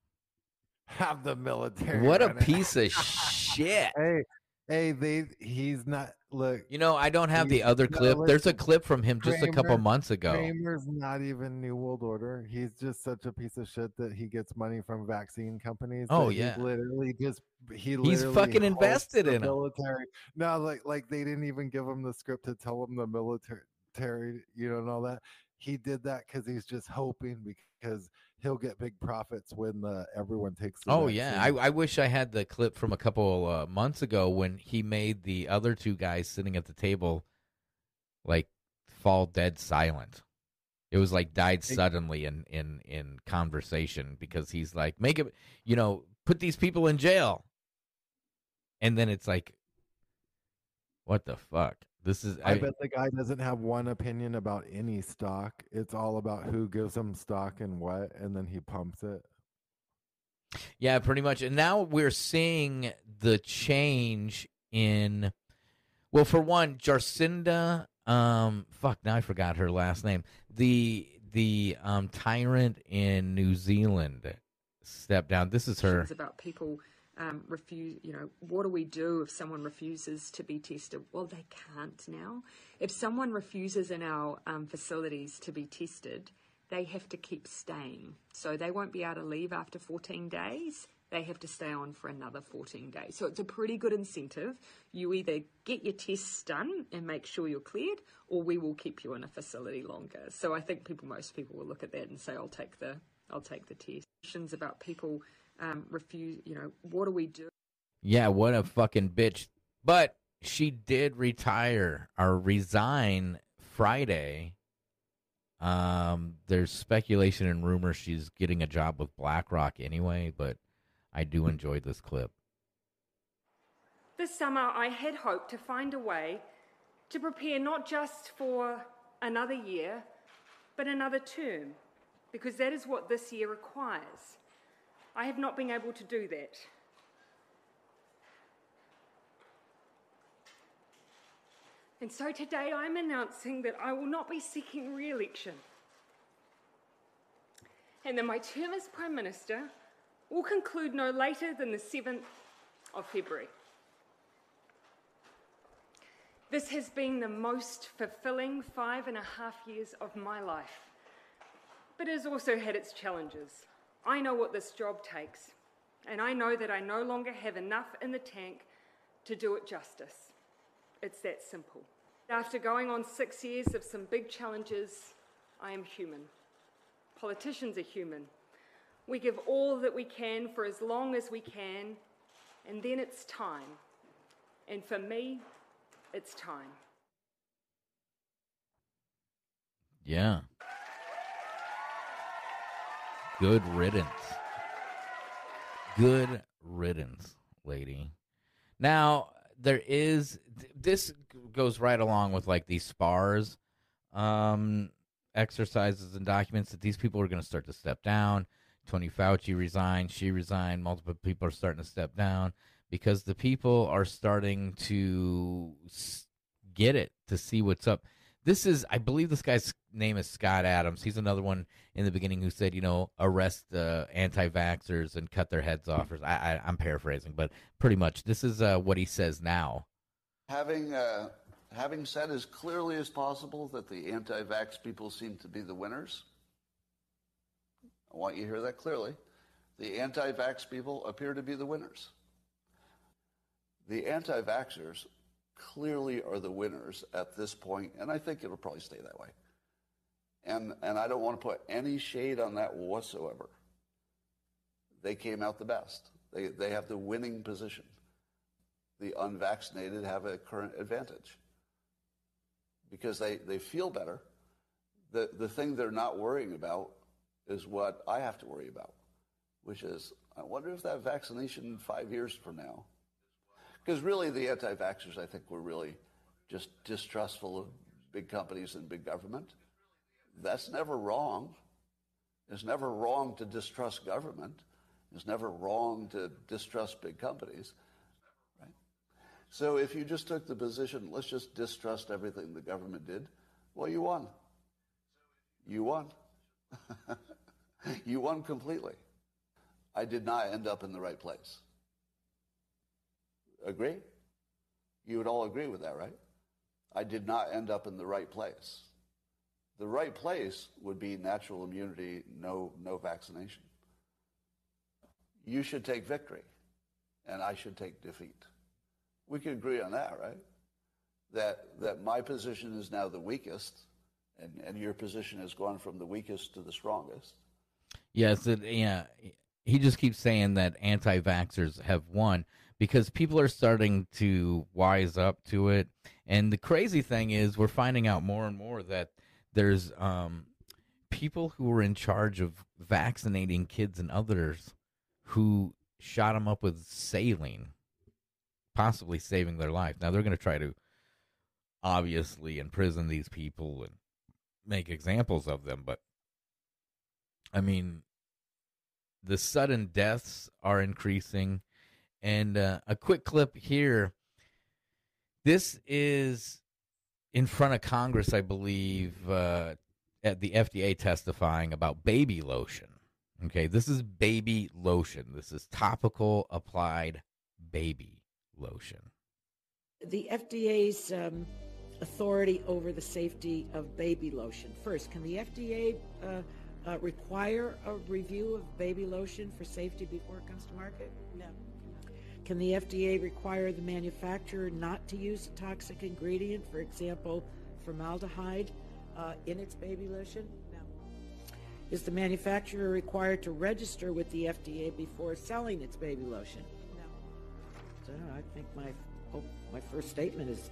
Have the military. What a piece of shit. Hey, hey, they. He's not. Look. You know, I don't have the other no, clip. There's a clip from him just a couple months ago. Cramer's not even New World Order. He's just such a piece of shit that he gets money from vaccine companies. Oh, yeah. literally just he. He's fucking invested in military. No, like like they didn't even give him the script to tell him the military, you know, and all that. he did that because he's just hoping because he'll get big profits when the everyone takes. The Oh yeah, I. I wish I had the clip from a couple uh, months ago when he made the other two guys sitting at the table like fall dead silent. It was like died suddenly in in in conversation because he's like make it, you know, put these people in jail, and then it's like, what the fuck? This is I, bet the guy doesn't have one opinion about any stock. It's all about who gives him stock and what, and then he pumps it. Yeah, pretty much. And now we're seeing the change in well, for one, Jacinda um fuck, now I forgot her last name. The the um tyrant in New Zealand stepped down. This is her questions about people um, refuse. You know, what do we do if someone refuses to be tested? Well, they can't now. If someone refuses in our um, facilities to be tested, they have to keep staying. So they won't be able to leave after 14 days. They have to stay on for another 14 days. So it's a pretty good incentive. You either get your tests done and make sure you're cleared, or we will keep you in a facility longer. So I think people, most people will look at that and say, "I'll take the, I'll take the test." Questions about people um, refuse. You know, what do we do? Yeah, what a fucking bitch. But she did retire or resign Friday. Um, there's speculation and rumor she's getting a job with BlackRock anyway, but I do enjoy this clip. This summer, I had hoped to find a way to prepare not just for another year, but another term, because that is what this year requires. I have not been able to do that. And so today I'm announcing that I will not be seeking re election. And that my term as Prime Minister will conclude no later than the 7th of February. This has been the most fulfilling five and a half years of my life, but it has also had its challenges. I know what this job takes, and I know that I no longer have enough in the tank to do it justice. It's that simple. After going on six years of some big challenges, I am human. Politicians are human. We give all that we can for as long as we can, and then it's time. And for me, it's time. Yeah. Good riddance. Good riddance, lady. Now, there is this goes right along with like these SPARS um exercises and documents that these people are going to start to step down. Tony Fauci resigned, she resigned, multiple people are starting to step down because the people are starting to get it to see what's up. This is, I believe, this guy's name is Scott Adams. He's another one in the beginning who said, you know, arrest uh, anti-vaxxers and cut their heads off. I, I'm paraphrasing, but pretty much this is uh, what he says now. Having, uh, having said as clearly as possible that the anti vax people seem to be the winners, I want you to hear that clearly. The anti vax people appear to be the winners. The anti vaxxers clearly are the winners at this point, and I think it'll probably stay that way. And, and I don't want to put any shade on that whatsoever. They came out the best. They, they have the winning position. The unvaccinated have a current advantage because they, they feel better. The, the thing they're not worrying about is what I have to worry about, which is I wonder if that vaccination five years from now, because really the anti vaxxers, I think, were really just distrustful of big companies and big government. That's never wrong. It's never wrong to distrust government. It's never wrong to distrust big companies. Right? So if you just took the position, let's just distrust everything the government did, well, you won. You won. you won completely. I did not end up in the right place. Agree? You would all agree with that, right? I did not end up in the right place. The right place would be natural immunity, no, no vaccination. You should take victory, and I should take defeat. We can agree on that, right? That, that my position is now the weakest, And, and your position has gone from the weakest to the strongest. Yes, it, yeah. He just keeps saying that anti-vaxxers have won because people are starting to wise up to it. And the crazy thing is, we're finding out more and more that there's um, people who were in charge of vaccinating kids and others who shot them up with saline, possibly saving their life. Now they're going to try to obviously imprison these people and make examples of them, but I mean, the sudden deaths are increasing. And uh, a quick clip here. This is in front of Congress, I believe, uh, at the FDA testifying about baby lotion. Okay, this is baby lotion. This is topical applied baby lotion. The FDA's um, authority over the safety of baby lotion. First, can the FDA uh, uh, require a review of baby lotion for safety before it comes to market? No. Can the FDA require the manufacturer not to use a toxic ingredient, for example, formaldehyde, uh, in its baby lotion? No. Is the manufacturer required to register with the FDA before selling its baby lotion? No. So I think my oh, my first statement is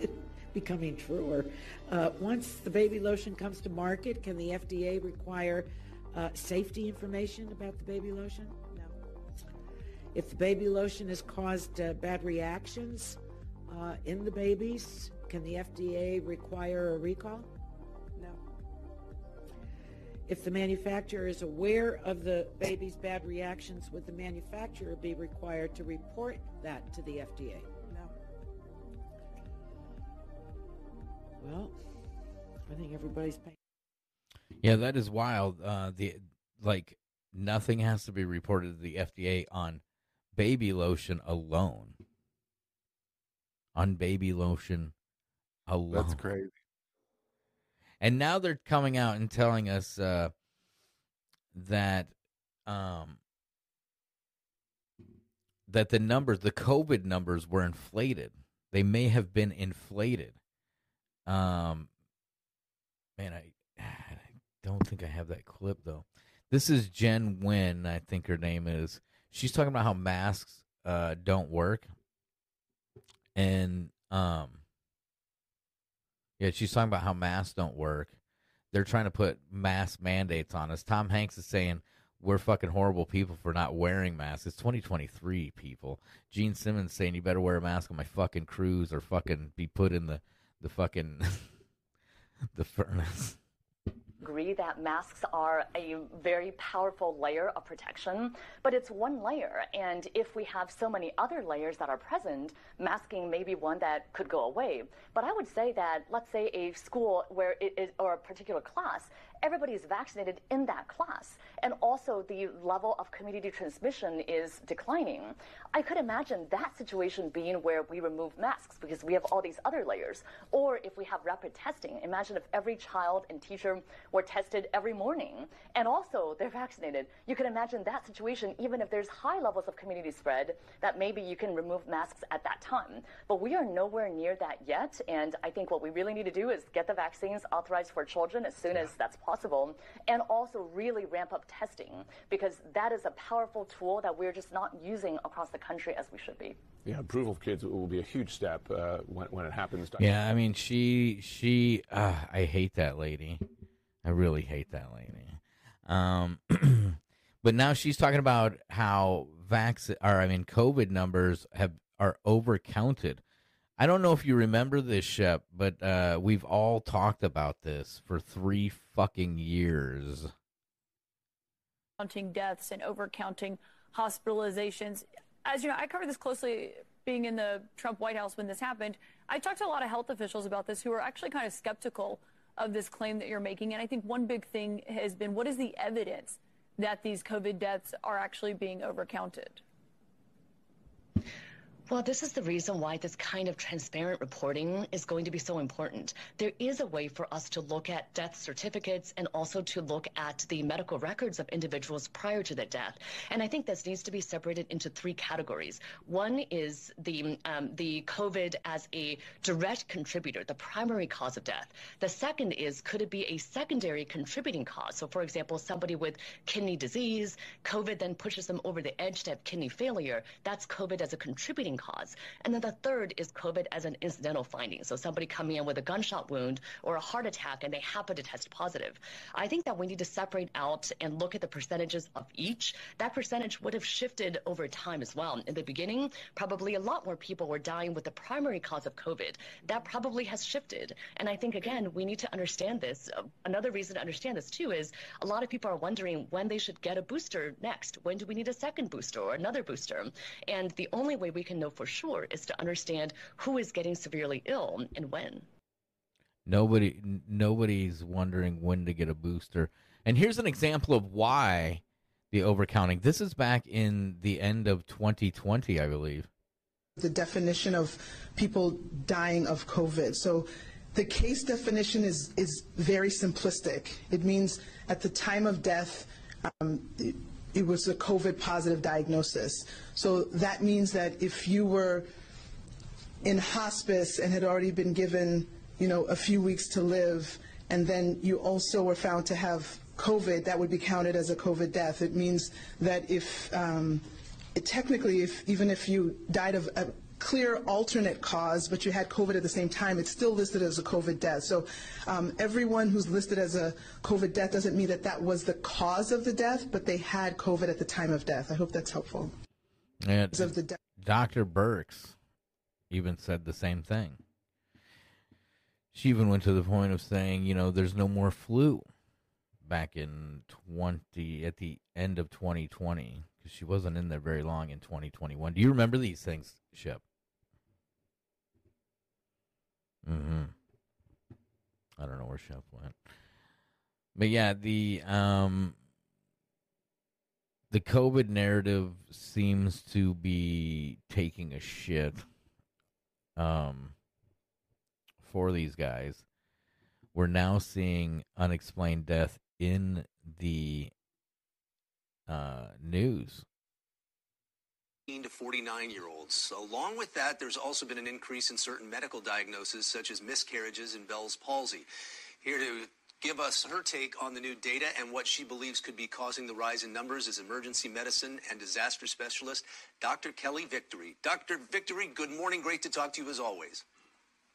becoming truer. Uh, once the baby lotion comes to market, can the FDA require uh, safety information about the baby lotion? No. If the baby lotion has caused uh, bad reactions uh, in the babies, can the FDA require a recall? No. If the manufacturer is aware of the baby's bad reactions, would the manufacturer be required to report that to the FDA? No. Well, I think everybody's paying. Yeah, that is wild. Uh, the like nothing has to be reported to the FDA on baby lotion alone. On baby lotion alone. That's crazy. And now they're coming out and telling us uh, that um, that the numbers, the COVID numbers, were inflated. They may have been inflated. Um, man, I, I don't think I have that clip though. This is Jen Wynn, I think her name is. She's talking about how masks uh, don't work, and um, yeah, she's talking about how masks don't work. They're trying to put mask mandates on us. Tom Hanks is saying we're fucking horrible people for not wearing masks. It's 2023, people. Gene Simmons saying you better wear a mask on my fucking cruise or fucking be put in the the fucking the furnace. Agree that masks are a very powerful layer of protection, but it's one layer. And if we have so many other layers that are present, masking may be one that could go away. But I would say that, let's say a school where it is, or a particular class, everybody is vaccinated in that class. And also the level of community transmission is declining. I could imagine that situation being where we remove masks because we have all these other layers. Or if we have rapid testing, imagine if every child and teacher were tested every morning and also they're vaccinated. You can imagine that situation even if there's high levels of community spread that maybe you can remove masks at that time. But we are nowhere near that yet. And I think what we really need to do is get the vaccines authorized for children as soon as that's possible and also really ramp up testing because that is a powerful tool that we're just not using across the country as we should be. Yeah, approval of kids will be a huge step uh, when, when it happens. Yeah, I mean, she she uh, I hate that lady. I really hate that lady. Um, but now she's talking about how vax or I mean COVID numbers have are overcounted. I don't know if you remember this, Shep, but uh, we've all talked about this for three fucking years. counting deaths and overcounting hospitalizations. As you know, I covered this closely being in the Trump White House when this happened. I talked to a lot of health officials about this who are actually kind of skeptical of this claim that you're making. And I think one big thing has been what is the evidence that these COVID deaths are actually being overcounted? Well, this is the reason why this kind of transparent reporting is going to be so important. There is a way for us to look at death certificates and also to look at the medical records of individuals prior to their death. And I think this needs to be separated into three categories. One is the um, the COVID as a direct contributor, the primary cause of death. The second is could it be a secondary contributing cause? So, for example, somebody with kidney disease, COVID then pushes them over the edge to have kidney failure. That's COVID as a contributing cause. And then the third is COVID as an incidental finding. So somebody coming in with a gunshot wound or a heart attack and they happen to test positive. I think that we need to separate out and look at the percentages of each. That percentage would have shifted over time as well. In the beginning, probably a lot more people were dying with the primary cause of COVID. That probably has shifted. And I think, again, we need to understand this. Another reason to understand this, too, is a lot of people are wondering when they should get a booster next. When do we need a second booster or another booster? And the only way we can know for sure is to understand who is getting severely ill and when. Nobody, n- nobody's wondering when to get a booster. And here's an example of why the overcounting. This is back in the end of 2020, I believe. the definition of people dying of COVID. So the case definition is, is very simplistic. It means at the time of death, um, it, was a COVID positive diagnosis. So that means that if you were in hospice and had already been given, you know, a few weeks to live, and then you also were found to have COVID, that would be counted as a COVID death. It means that if um, it, technically, if even if you died of a clear alternate cause, but you had COVID at the same time, it's still listed as a COVID death. So um, everyone who's listed as a COVID death doesn't mean that that was the cause of the death, but they had COVID at the time of death. I hope that's helpful. And of the death. Dr. Birx even said the same thing. She even went to the point of saying, you know, there's no more flu back in 20 at the end of 2020 because she wasn't in there very long in 2021. Do you remember these things, Shep? Mhm. I don't know where Shep went. But yeah, the um the COVID narrative seems to be taking a shit um for these guys. We're now seeing unexplained death in the uh news. 18 to 49 year olds. Along with that, there's also been an increase in certain medical diagnoses, such as miscarriages and Bell's palsy. Here to give us her take on the new data and what she believes could be causing the rise in numbers is emergency medicine and disaster specialist Dr. Kelly Victory. Dr. Victory, good morning. Great to talk to you as always.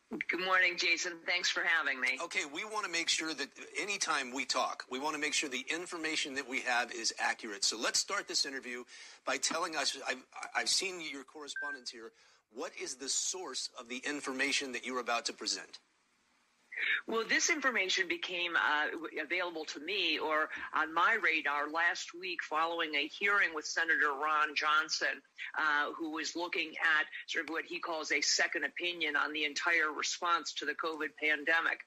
Good morning, Jason. Thanks for having me. Okay, we want to make sure that anytime we talk, we want to make sure the information that we have is accurate. So let's start this interview by telling us I've, I've seen your correspondence here. What is the source of the information that you're about to present? Well, this information became uh, available to me or on my radar last week following a hearing with Senator Ron Johnson, uh, who was looking at sort of what he calls a second opinion on the entire response to the COVID pandemic.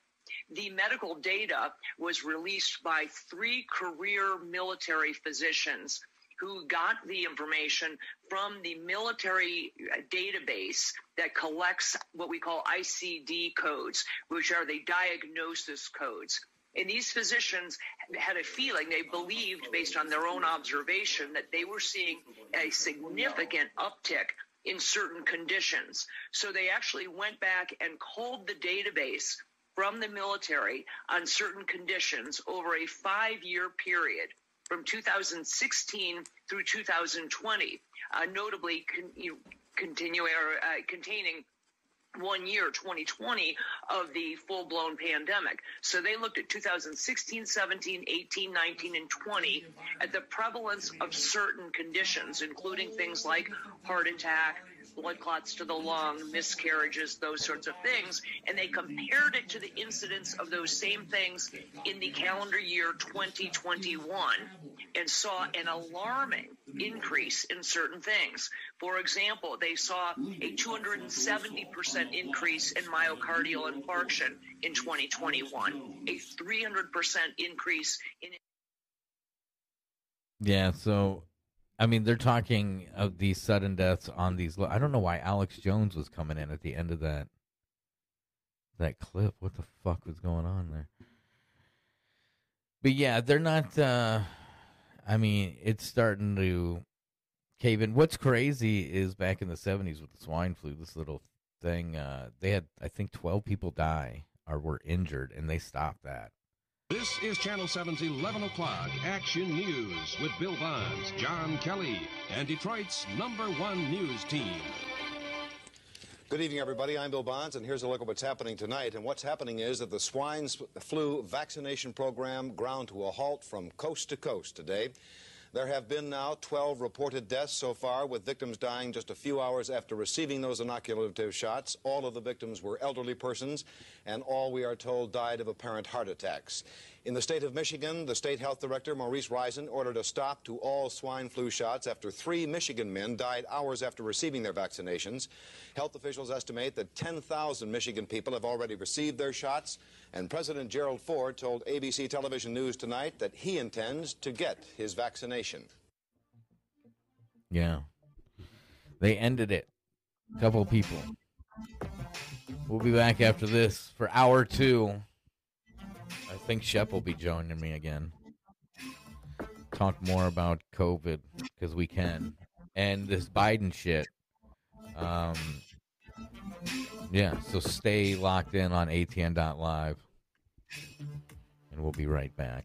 The medical data was released by three career military physicians who got the information from the military uh, database that collects what we call ICD codes, which are the diagnosis codes. And these physicians had a feeling, they believed based on their own observation, that they were seeing a significant uptick in certain conditions. So they actually went back and culled the database from the military on certain conditions over a five year period from 2016 through 2020, uh, notably con- you, continue, or, uh, containing one year, 2020, of the full blown pandemic. So they looked at 2016, 17, 18, 19, and 20 at the prevalence of certain conditions, including things like heart attack, blood clots to the lung, miscarriages, those sorts of things. And they compared it to the incidence of those same things in the calendar year 2021 and saw an alarming increase in certain things. For example, they saw a 270% increase in myocardial infarction in 2021, a 300% increase in Yeah, so I mean, they're talking of these sudden deaths on these. I don't know why Alex Jones was coming in at the end of that that clip. What the fuck was going on there? But yeah, they're not. uh I mean, it's starting to cave in. What's crazy is back in the seventies with the swine flu, this little thing. uh They had, I think, twelve people die or were injured, and they stopped that. This is Channel 7's 11 o'clock Action News with Bill Bonds, John Kelly, and Detroit's number one news team. Good evening, everybody. I'm Bill Bonds, and here's a look at what's happening tonight. And what's happening is that the swine flu vaccination program ground to a halt from coast to coast today. There have been now 12 reported deaths so far, with victims dying just a few hours after receiving those inoculative shots. All of the victims were elderly persons, and all, we are told, died of apparent heart attacks. In the state of Michigan, the state health director, Maurice Reizen, ordered a stop to all swine flu shots after three Michigan men died hours after receiving their vaccinations. Health officials estimate that 10,000 Michigan people have already received their shots, and President Gerald Ford told ABC Television News tonight that he intends to get his vaccination. Yeah, they ended it. Couple people. We'll be back after this for hour two. I think Shep will be joining me again. Talk more about COVID because we can, and this Biden shit. Um, yeah, so stay locked in on ATN.live, and we'll be right back.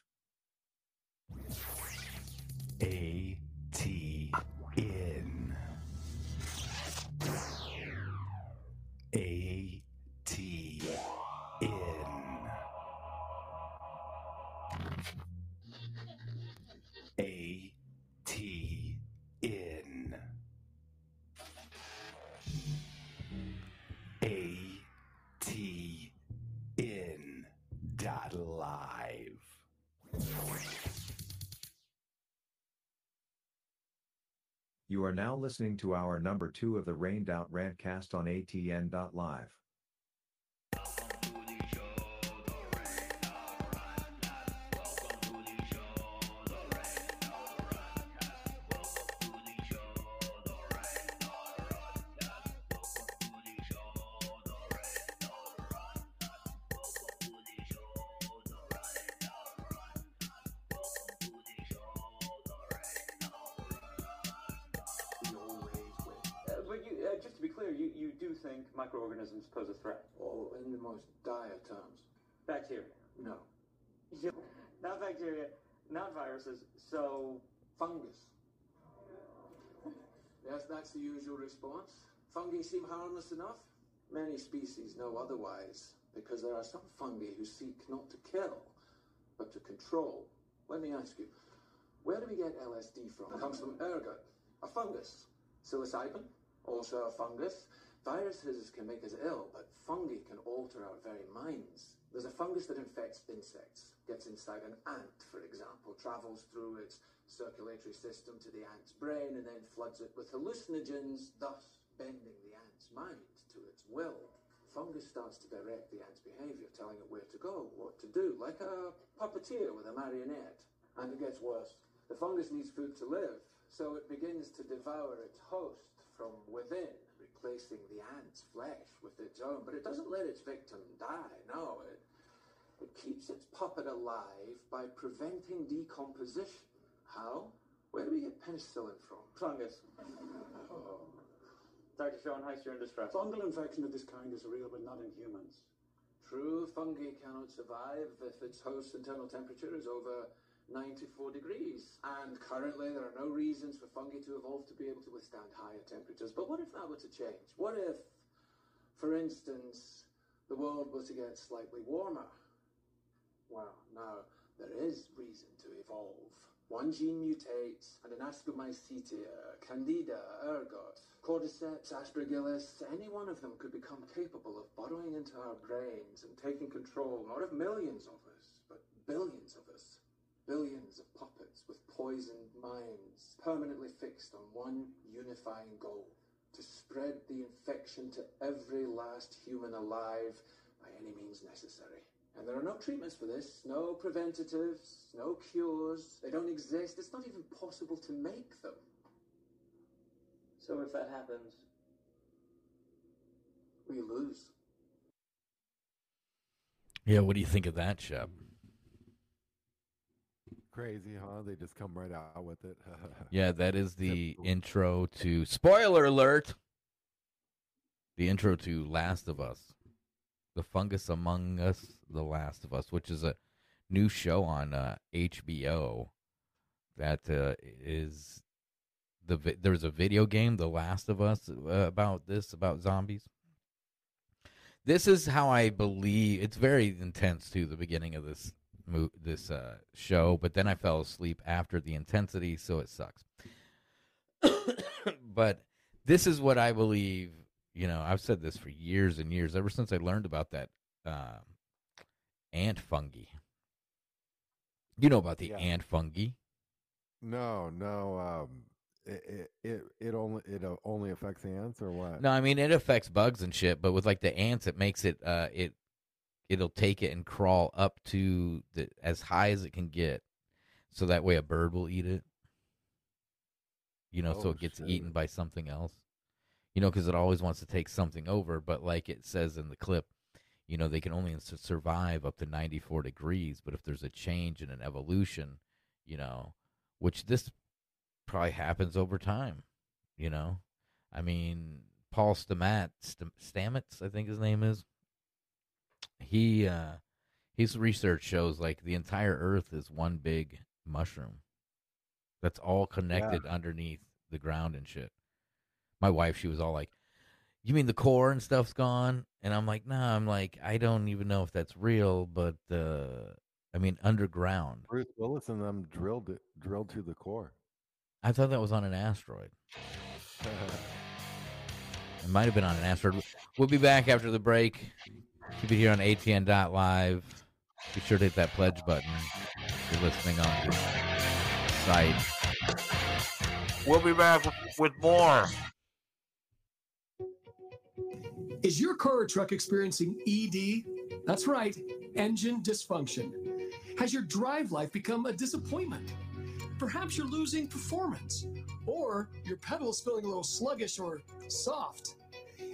A T You are now listening to hour number two of the Rained Out Rantcast on ATN.live. to be clear, you, you do think microorganisms pose a threat? Oh, in the most dire terms. Bacteria? No. Yeah, not bacteria, not viruses. So Fungus. Yes, that's the usual response. Fungi seem harmless enough. Many species know otherwise, because there are some fungi who seek not to kill, but to control. Let me ask you, where do we get LSD from? It comes from ergot, a fungus. Psilocybin, also a fungus. Viruses can make us ill, but fungi can alter our very minds. There's a fungus that infects insects, gets inside an ant, for example, travels through its circulatory system to the ant's brain, and then floods it with hallucinogens, thus bending the ant's mind to its will. Fungus starts to direct the ant's behavior, telling it where to go, what to do, like a puppeteer with a marionette. And it gets worse. The fungus needs food to live, so it begins to devour its host from within, replacing the ant's flesh with its own. But it doesn't let its victim die, no. It, it keeps its puppet alive by preventing decomposition. How? Where do we get penicillin from? fungus. Oh. Dr. Schoenheiss, you're in distress. Fungal infection of this kind is real, but not in humans. True, fungi cannot survive if its host's internal temperature is over 94 degrees. And currently, there are no reasons for fungi to evolve to be able to withstand higher temperatures. But what if that were to change? What if, for instance, the world were to get slightly warmer? Well, now, there is reason to evolve. One gene mutates, and an Ascomycetes, Candida, ergot, Cordyceps, Aspergillus, any one of them could become capable of burrowing into our brains and taking control not of millions of us, but billions of us. Billions of puppets with poisoned minds, permanently fixed on one unifying goal to spread the infection to every last human alive by any means necessary. And there are no treatments for this, no preventatives, no cures. They don't exist. It's not even possible to make them. So if that happens, we lose. Yeah, what do you think of that, Shep? Crazy, huh? They just come right out with it. Yeah, that is the intro to spoiler alert. The intro to Last of Us. The Fungus Among Us, The Last of Us, which is a new show on uh, HBO that uh, is the vi- there's a video game The Last of Us uh, about this about zombies. This is how I believe it's very intense too the beginning of this mo- this uh, show, but then I fell asleep after the intensity, so it sucks. but this is what I believe. You know, I've said this for years and years, ever since I learned about that uh, ant fungi. You know about the Yeah. ant fungi. no, no. Um, it it it, only it uh, only affects ants or what? No, I mean it affects bugs and shit, but with like the ants, it makes it uh it it'll take it and crawl up to the as high as it can get, so that way a bird will eat it. You know, so Oh, it gets shit. eaten by something else. You know, because it always wants to take something over, but like it says in the clip, you know, they can only survive up to ninety four degrees. But if there's a change and an evolution, you know, which this probably happens over time. You know, I mean, Paul Stamats, Stam- Stamets, I think his name is. He uh, his research shows like the entire Earth is one big mushroom. That's all connected underneath the ground and shit. My wife, she was all like, "You mean the core and stuff's gone?" And I'm like, "Nah." I'm like, I don't even know if that's real, but uh, I mean, underground. Bruce Willis and them drilled it, drilled to the core. I thought that was on an asteroid. It might have been on an asteroid. We'll be back after the break. Keep it here on ATN.live. Be sure to hit that pledge button if you're listening on the site. We'll be back with more. Is your car or truck experiencing ED? That's right, engine dysfunction. Has your drive life become a disappointment? Perhaps you're losing performance, or your pedal's feeling a little sluggish or soft.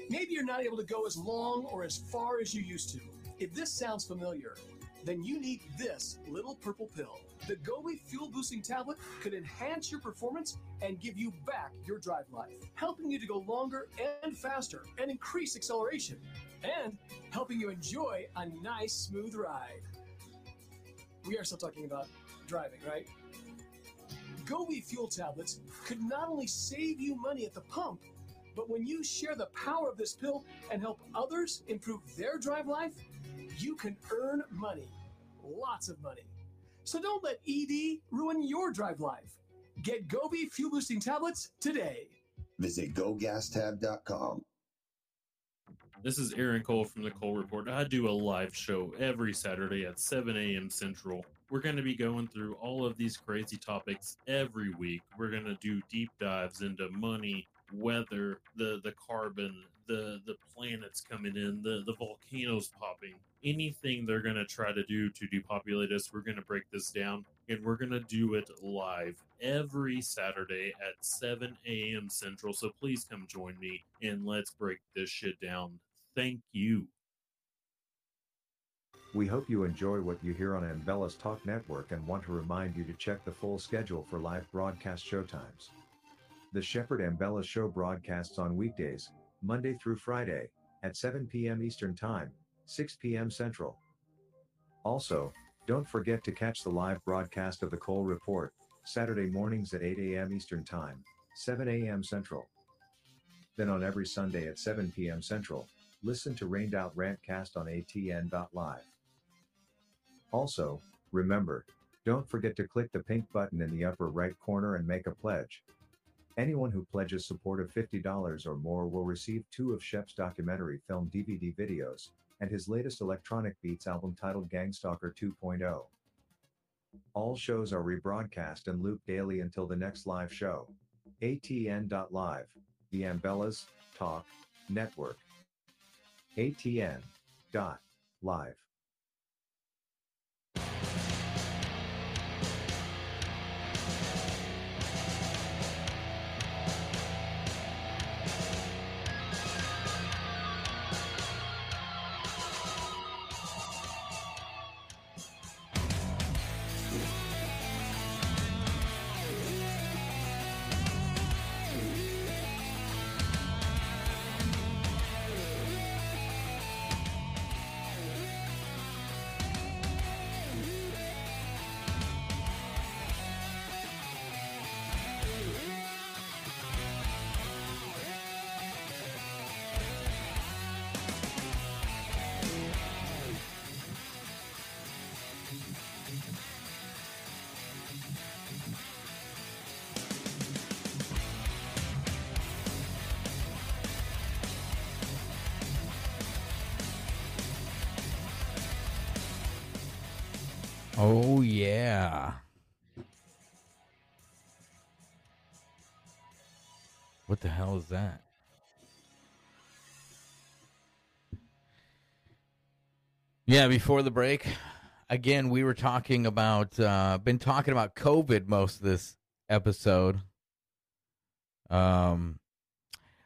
Maybe you're not able to go as long or as far as you used to. If this sounds familiar, then you need this little purple pill. The Gobi Fuel Boosting Tablet could enhance your performance and give you back your drive life, helping you to go longer and faster and increase acceleration, and helping you enjoy a nice, smooth ride. We are still talking about driving, right? Gobi Fuel Tablets could not only save you money at the pump, but when you share the power of this pill and help others improve their drive life, you can earn money. Lots of money. So don't let ED ruin your drive life. Get Gobi Fuel Boosting Tablets today. Visit gogastab.com. This is Aaron Cole from the Cole Report. I do a live show every Saturday at 7 a.m. Central. We're going to be going through all of these crazy topics every week. We're going to do deep dives into money, weather, the the carbon, the the planets coming in, the the volcanoes popping. Anything they're to try to do to depopulate us, we're to break this down and we're to do it live every Saturday at 7 a.m. Central. So please come join me and let's break this shit down. Thank you. We hope you enjoy what you hear on Ambellas Talk Network and want to remind you to check the full schedule for live broadcast showtimes. The Shepard Ambellas Show broadcasts on weekdays, Monday through Friday, at 7 p.m. Eastern Time, 6 p.m. Central. Also, don't forget to catch the live broadcast of the Cole Report, Saturday mornings at 8 a.m. Eastern Time, 7 a.m. Central. Then on every Sunday at 7 p.m. Central, listen to Rained Out Rantcast on atn.live. Also, remember, don't forget to click the pink button in the upper right corner and make a pledge. Anyone who pledges support of $50 or more will receive two of Shep's documentary film DVD videos and his latest electronic beats album titled Gangstalker 2.0. All shows are rebroadcast and loop daily until the next live show. ATN.live, the Ambellas Talk Network. ATN. Oh yeah. What the hell is that? Yeah, before the break, again, we were talking about uh been talking about COVID most of this episode. Um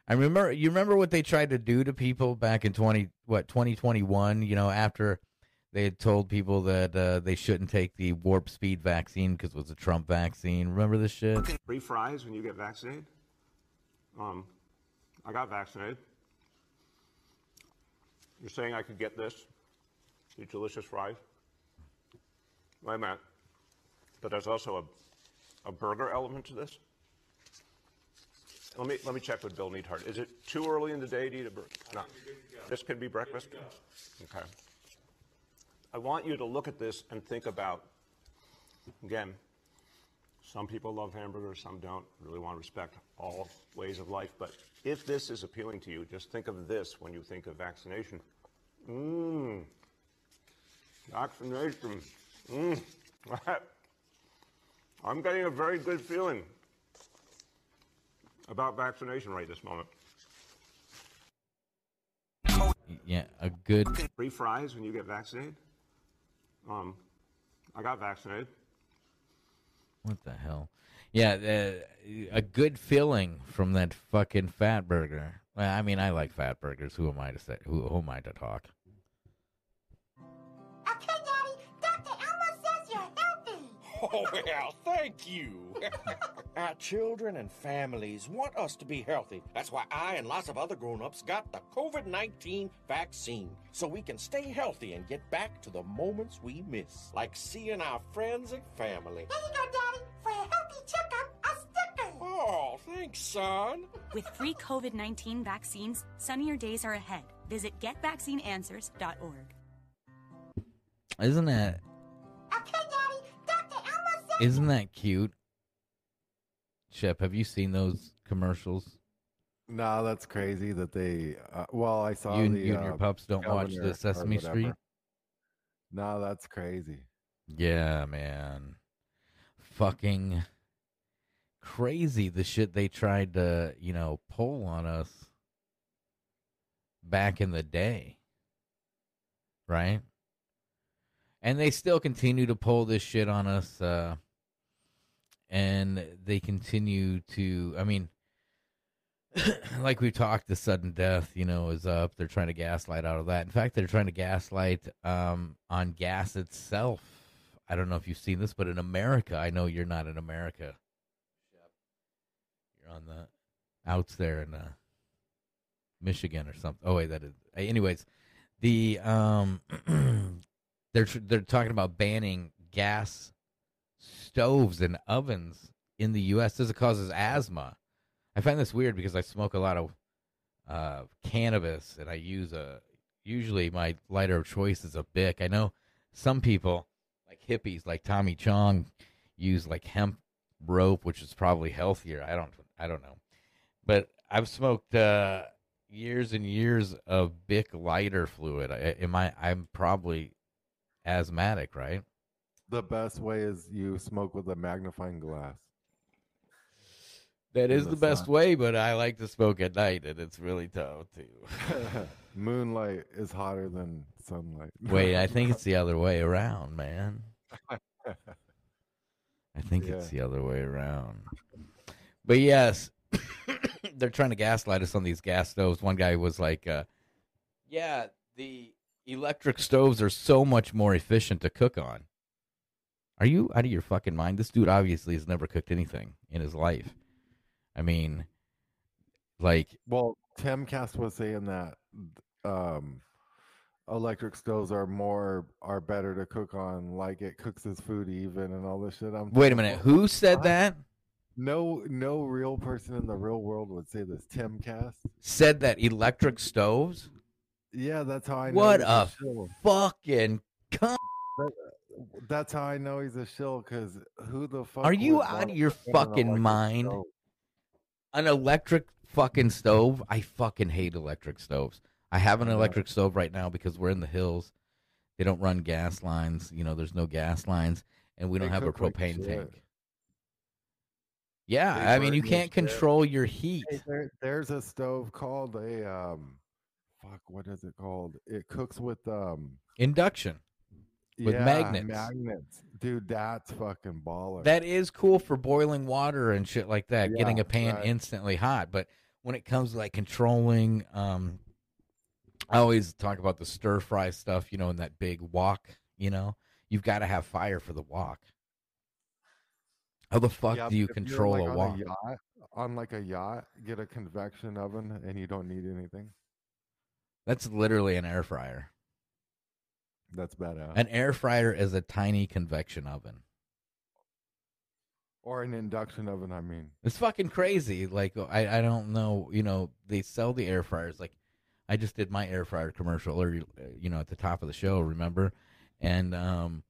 I remember you remember what they tried to do to people back in 20 what 2021, you know, after they had told people that uh, they shouldn't take the warp speed vaccine because it was a Trump vaccine. Remember this shit? Free fries when you get vaccinated. Um, I got vaccinated. You're saying I could get this? These delicious fries? Wait a minute. But there's also a, a burger element to this? Let me, let me check with Bill Neidhardt. Is it too early in the day to eat a burger? No. This can be breakfast? Okay. I want you to look at this and think about, again, some people love hamburgers, some don't. Really want to respect all ways of life. But if this is appealing to you, just think of this when you think of vaccination. Mmm. Vaccination. Mm. I'm getting a very good feeling about vaccination right this moment. Yeah, a good. Free fries when you get vaccinated. Um, I got vaccinated. What the hell? Yeah, uh, a good feeling from that fucking fat burger. Well, I mean, I like fat burgers. Who am I to say? Who, who am I to talk? Oh, well, thank you. Our children and families want us to be healthy. That's why I and lots of other grown ups got the COVID 19 vaccine. So we can stay healthy and get back to the moments we miss, like seeing our friends and family. There you go, Daddy. For a healthy checkup, a sticker. Oh, thanks, son. With free COVID 19 vaccines, sunnier days are ahead. Visit getvaccineanswers.org. Isn't that isn't that cute? Shep, have you seen those commercials? No, that's crazy that they. Uh, well, I saw You and- the, you and your uh, pups don't watch the Sesame. Street? No, that's crazy. Yeah, man. Fucking crazy the shit they tried to, you know, pull on us back in the day. Right? And they still continue to pull this shit on us uh and they continue to I mean like we talked, the sudden death, you know, is up. They're trying to gaslight out of that. In fact, they're trying to gaslight um, on gas itself. I don't know if you've seen this, but in America, I know you're not in America. You're on the outs there in uh, Michigan or something. Oh wait, that is. Anyways, the um, they're they're talking about banning gas stoves and ovens in the U.S. This causes asthma. I find this weird because I smoke a lot of uh, cannabis and I use a. Usually, my lighter of choice is a Bic. I know some people, like hippies, like Tommy Chong, use like hemp rope, which is probably healthier. I don't. I don't know, but I've smoked uh, years and years of Bic lighter fluid. I, am I? I'm probably asthmatic, right? The best way is you smoke with a magnifying glass. That is the the best sun. way, but I like to smoke at night, and it's really tough too. Moonlight is hotter than sunlight. Wait, I think it's the other way around, man. I think it's the other way around. But yes, they're trying to gaslight us on these gas stoves. One guy was like, uh, "Yeah, the electric stoves are so much more efficient to cook on." Are you out of your fucking mind? This dude obviously has never cooked anything in his life. I mean, like, Well, Timcast was saying that um, electric stoves are more are better to cook on. Like it cooks his food even and all this shit. I'm wait a minute, who said what? that? No, no real person in the real world would say this. Timcast. Said that electric stoves? Yeah, that's how I know. What a shill. fucking cunt. That's how I know he's a shill. Because who the fuck? Are you out of your cook on an fucking mind? stove? An electric fucking stove? I fucking hate electric stoves. I have an electric stove right now because we're in the hills. They don't run gas lines. You know, there's no gas lines, and we don't They have a cook like propane tank. Yeah, They I mean, you can't shit. control your heat. Hey, there, there's a stove called a um, fuck. What is it called? It cooks with um Induction with yeah, magnets. Magnets, dude. That's fucking baller. That is cool for boiling water and shit like that, getting a pan right. instantly hot. But when it comes to like controlling, um, I always talk about the stir fry stuff, you know, in that big wok, you know, you've got to have fire for the wok. How the fuck Yeah, do you but if you're, control like, a wok? yacht, on like a yacht, get a convection oven, and you don't need anything. That's literally an air fryer. That's badass. An air fryer is a tiny convection oven. or an induction oven. I mean, It's fucking crazy. Like I, I don't know. You know, they sell the air fryers. Like I just did my air fryer commercial, or you know, at the top of the show. Remember? And um,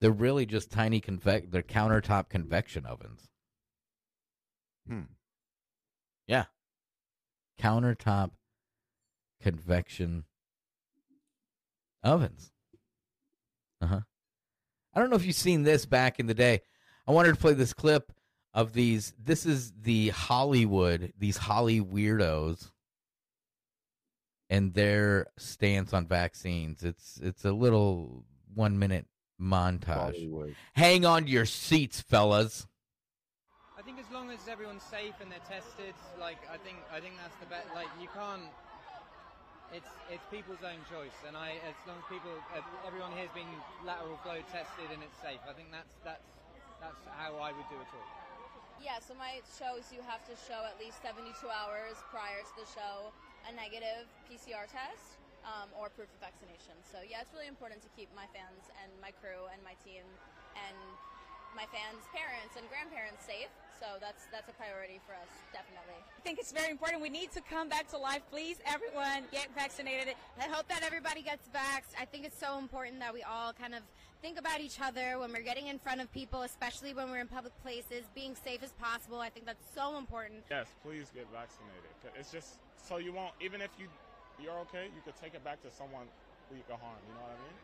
they're really just tiny convec. They're countertop convection ovens. Hmm. Yeah. Countertop convection ovens. Uh huh. I don't know if you've seen this back in the day. I wanted to play this clip of these. This is the Hollywood, these Holly weirdos, and their stance on vaccines. It's it's a little one minute montage. Hollywood. Hang on to your seats, fellas. I think as long as everyone's safe and they're tested, like I think I think that's the best. Like you can't. It's it's people's own choice, and I as long as people everyone here's been lateral flow tested and it's safe. I think that's that's that's how I would do it all. Yeah, so my shows you have to show at least 72 hours prior to the show a negative PCR test um, or proof of vaccination. So yeah, it's really important to keep my fans and my crew and my team and my fans' parents and grandparents safe. So that's that's a priority for us, definitely. I think it's very important. We need to come back to life. Please, everyone, get vaccinated. I hope that everybody gets vaxxed. I think it's so important that we all kind of think about each other when we're getting in front of people, especially when we're in public places, being safe as possible. I think that's so important. Yes, please get vaccinated. It's just so you won't, even if you you're okay, you could take it back to someone who you can harm. You know what I mean?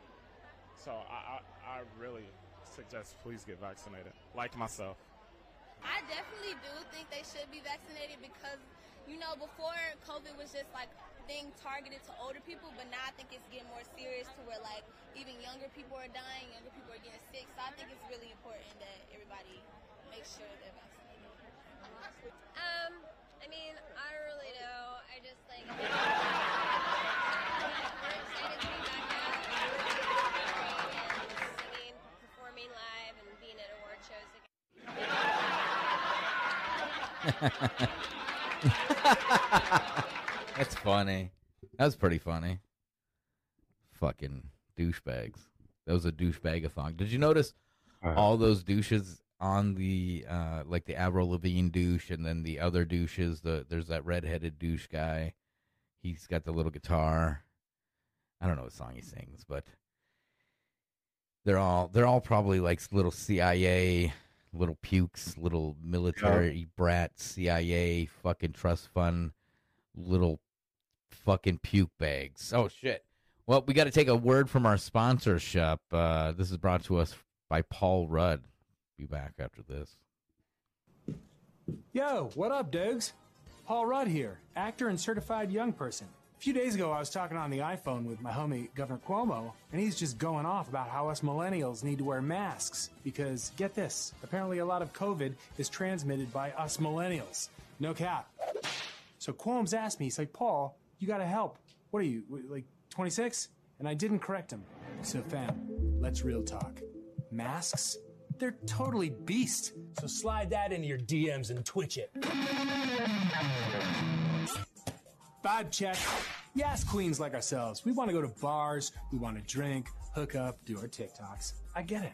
So I I, I really suggest please get vaccinated, like myself. I definitely do think they should be vaccinated because, you know, before COVID was just like thing targeted to older people, but now I think it's getting more serious to where like even younger people are dying, younger people are getting sick. So I think it's really important that everybody makes sure they're vaccinated. Um, I mean, I don't really know. I just like. we're excited to be back out, and singing, performing live, and being at award shows again. That's funny. That was pretty funny. Fucking douchebags. That was a douchebag-a-thon. Did you notice all those douches on the uh like the Avril Lavigne douche and then the other douches, the there's that redheaded douche guy. He's got the little guitar. I don't know what song he sings, but they're all they're all probably like little CIA, little pukes, little military brat CIA fucking trust fund, little fucking puke bags. Oh shit. Well, we got to take a word from our sponsorship. Uh, this is brought to us by Paul Rudd. Be back after this. Yo, what up, Dogs? Paul Rudd here, actor and certified young person. A few days ago, I was talking on the iPhone with my homie Governor Cuomo, and he's just going off about how us millennials need to wear masks because, get this, apparently a lot of COVID is transmitted by us millennials. No cap. So Cuomo's asked me, he's like, Paul, you gotta help. What are you, like 26? And I didn't correct him. So, fam, let's real talk. Masks? They're totally beast. So slide that into your DMs and twitch it. Vibe check. Yes, queens like ourselves. We want to go to bars, we want to drink, hook up, do our TikToks. I get it.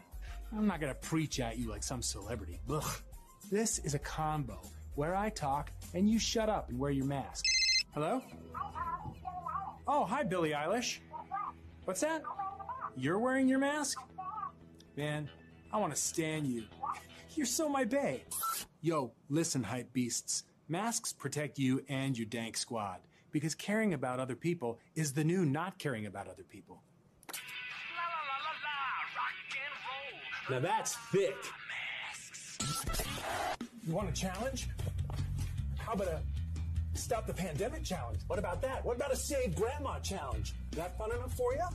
I'm not going to preach at you like some celebrity. Ugh. This is a combo where I talk and you shut up and wear your mask. Hello? Oh, hi, Billie Eilish. What's that? You're wearing your mask? Man, I want to stand you. You're so my bae. Yo, listen, hype beasts. Masks protect you and your dank squad because caring about other people is the new not caring about other people. Now that's thick. You want a challenge? How about a stop the pandemic challenge? What about that? What about a save grandma challenge? That fun enough for you?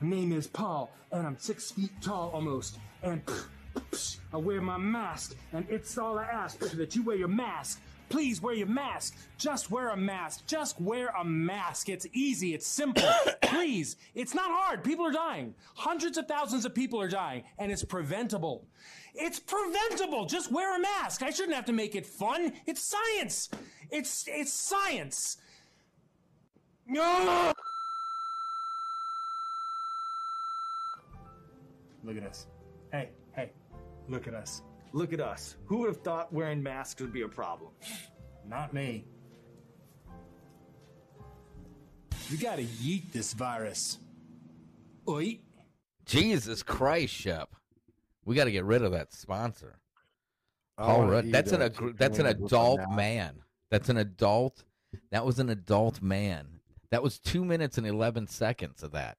My name is Paul, and I'm six feet tall almost. And I wear my mask, and it's all I ask that you wear your mask. Please wear your mask. Just wear a mask. Just wear a mask. It's easy. It's simple. Please. It's not hard. People are dying. Hundreds of thousands of people are dying, and it's preventable. It's preventable. Just wear a mask. I shouldn't have to make it fun. It's science. It's it's science. No. Look at us. Hey, hey, look at us. Look at us. Who would have thought wearing masks would be a problem? Not me. We gotta yeet this virus. Oi. Jesus Christ, Shep. We got to get rid of that sponsor. I Paul wanna Rudd. eat That's an ag- that's an wing with a adult man. That's an adult. That was an adult man. That was two minutes and eleven seconds of that.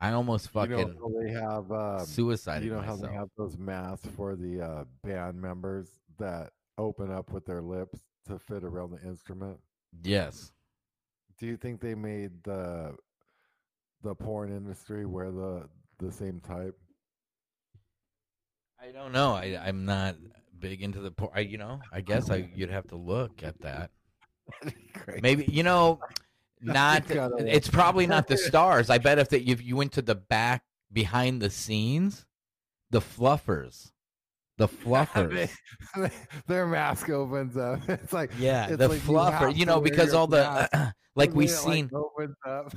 I almost You know fucking how they have um, suicided You know how myself. they have those masks for the uh, band members that open up with their lips to fit around the instrument. yes. Do you think they made the the porn industry wear the the same type? I don't know. I I'm not big into the porn. I, you know, I guess I you'd have to look at that. Maybe you know, not. It's probably not the stars. I bet if that if you went to the back behind the scenes, the fluffers, the fluffers. They- their mask opens up. It's like Yeah, it's the like fluffer. have You know, because all the like we seen, opens up.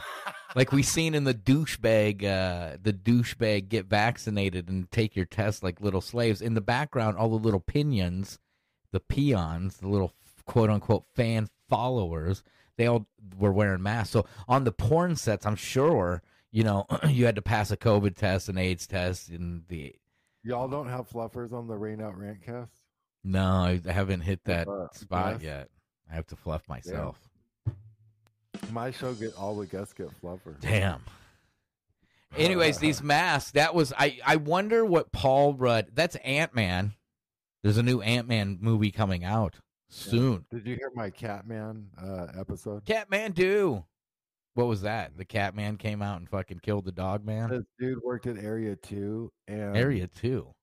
like we seen in the douchebag, uh, the douchebag get vaccinated and take your test like little slaves. In the background, all the little pinions, the peons, the little quote unquote fan followers, they all were wearing masks. So on the porn sets, I'm sure you know you had to pass a COVID test, an AIDS test, and the Y'all don't have fluffers on the Rain Out Rantcast? no, I haven't hit that Uh, spot yes. yet. I have to fluff myself. My show get all the guests get fluffers. Damn. Anyways, these masks. That was I. I wonder what Paul Rudd. That's Ant Man. There's a new Ant Man movie coming out soon. Did you hear my Catman uh, episode? Catman do. What was that? The Catman came out and fucking killed the dog man. This dude worked at Area Two, and Area two.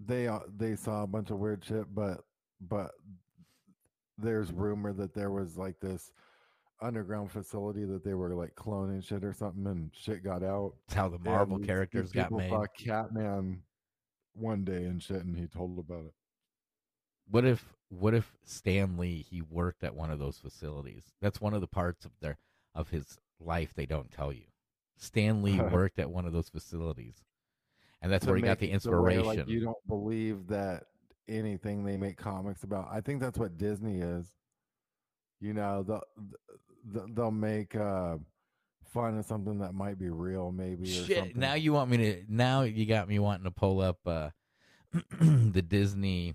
they uh, they saw a bunch of weird shit, but but there's rumor that there was like this underground facility that they were like cloning shit or something, and shit got out. That's how the Marvel these characters got made. Saw Catman one day and shit, and he told about it. What if what if Stan Lee he worked at one of those facilities? That's one of the parts of their of his life they don't tell you. Stan Lee worked at one of those facilities. And that's where he got the it to where, inspiration. like, you don't believe that anything they make comics about. I think that's what Disney is. You know, they'll they'll make uh, fun of something that might be real, maybe. Or Shit! something. Now you want me to? Now you got me wanting to pull up uh, the Disney.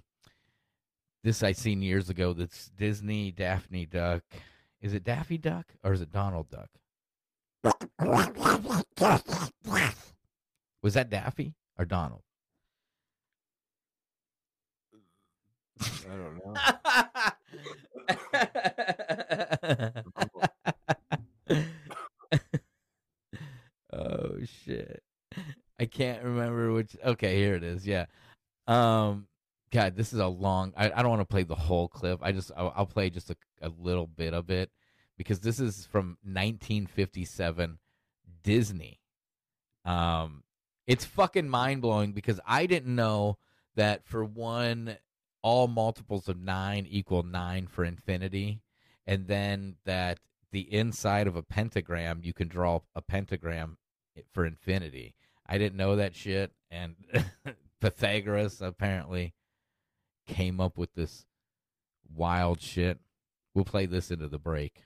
This I seen years ago. That's Disney Daphne Duck. Is it Daffy Duck or is it Donald Duck? Was that Daffy or Donald? I don't know. oh shit! I can't remember which. Okay, here it is. Yeah. Um. God, this is a long. I, I don't want to play the whole clip. I just I'll, I'll play just a, a little bit of it because this is from 1957 Disney. Um, it's fucking mind blowing because I didn't know that for one, all multiples of nine equal nine for infinity, and then that the inside of a pentagram you can draw a pentagram for infinity. I didn't know that shit, and Pythagoras apparently came up with this wild shit. We'll play this into the break.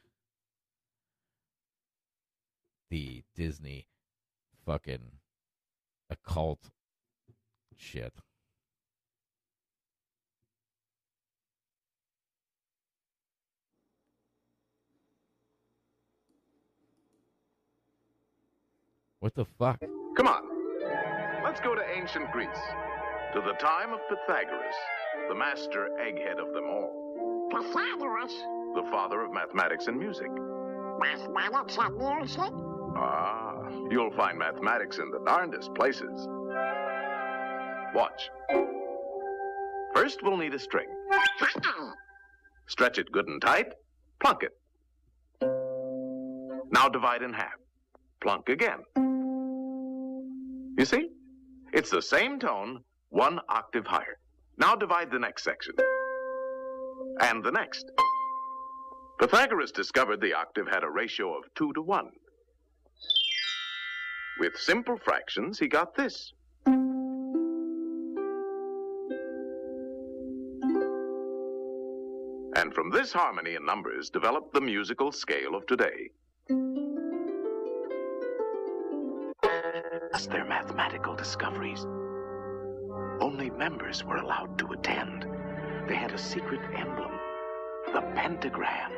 The Disney fucking occult shit. What the fuck? Come on. Let's go to ancient Greece, to the time of Pythagoras, the master egghead of them all, Pythagoras? the father of mathematics and music. Mathematics and music? Ah, you'll find mathematics in the darndest places. Watch. First, we'll need a string. Stretch it good and tight, plunk it. Now divide in half. Plunk again. You see? It's the same tone, one octave higher. Now divide the next section. And the next. Pythagoras discovered the octave had a ratio of 2 to 1. With simple fractions, he got this. And from this harmony in numbers developed the musical scale of today. As their mathematical discoveries, only members were allowed to attend. They had a secret emblem, the pentagram.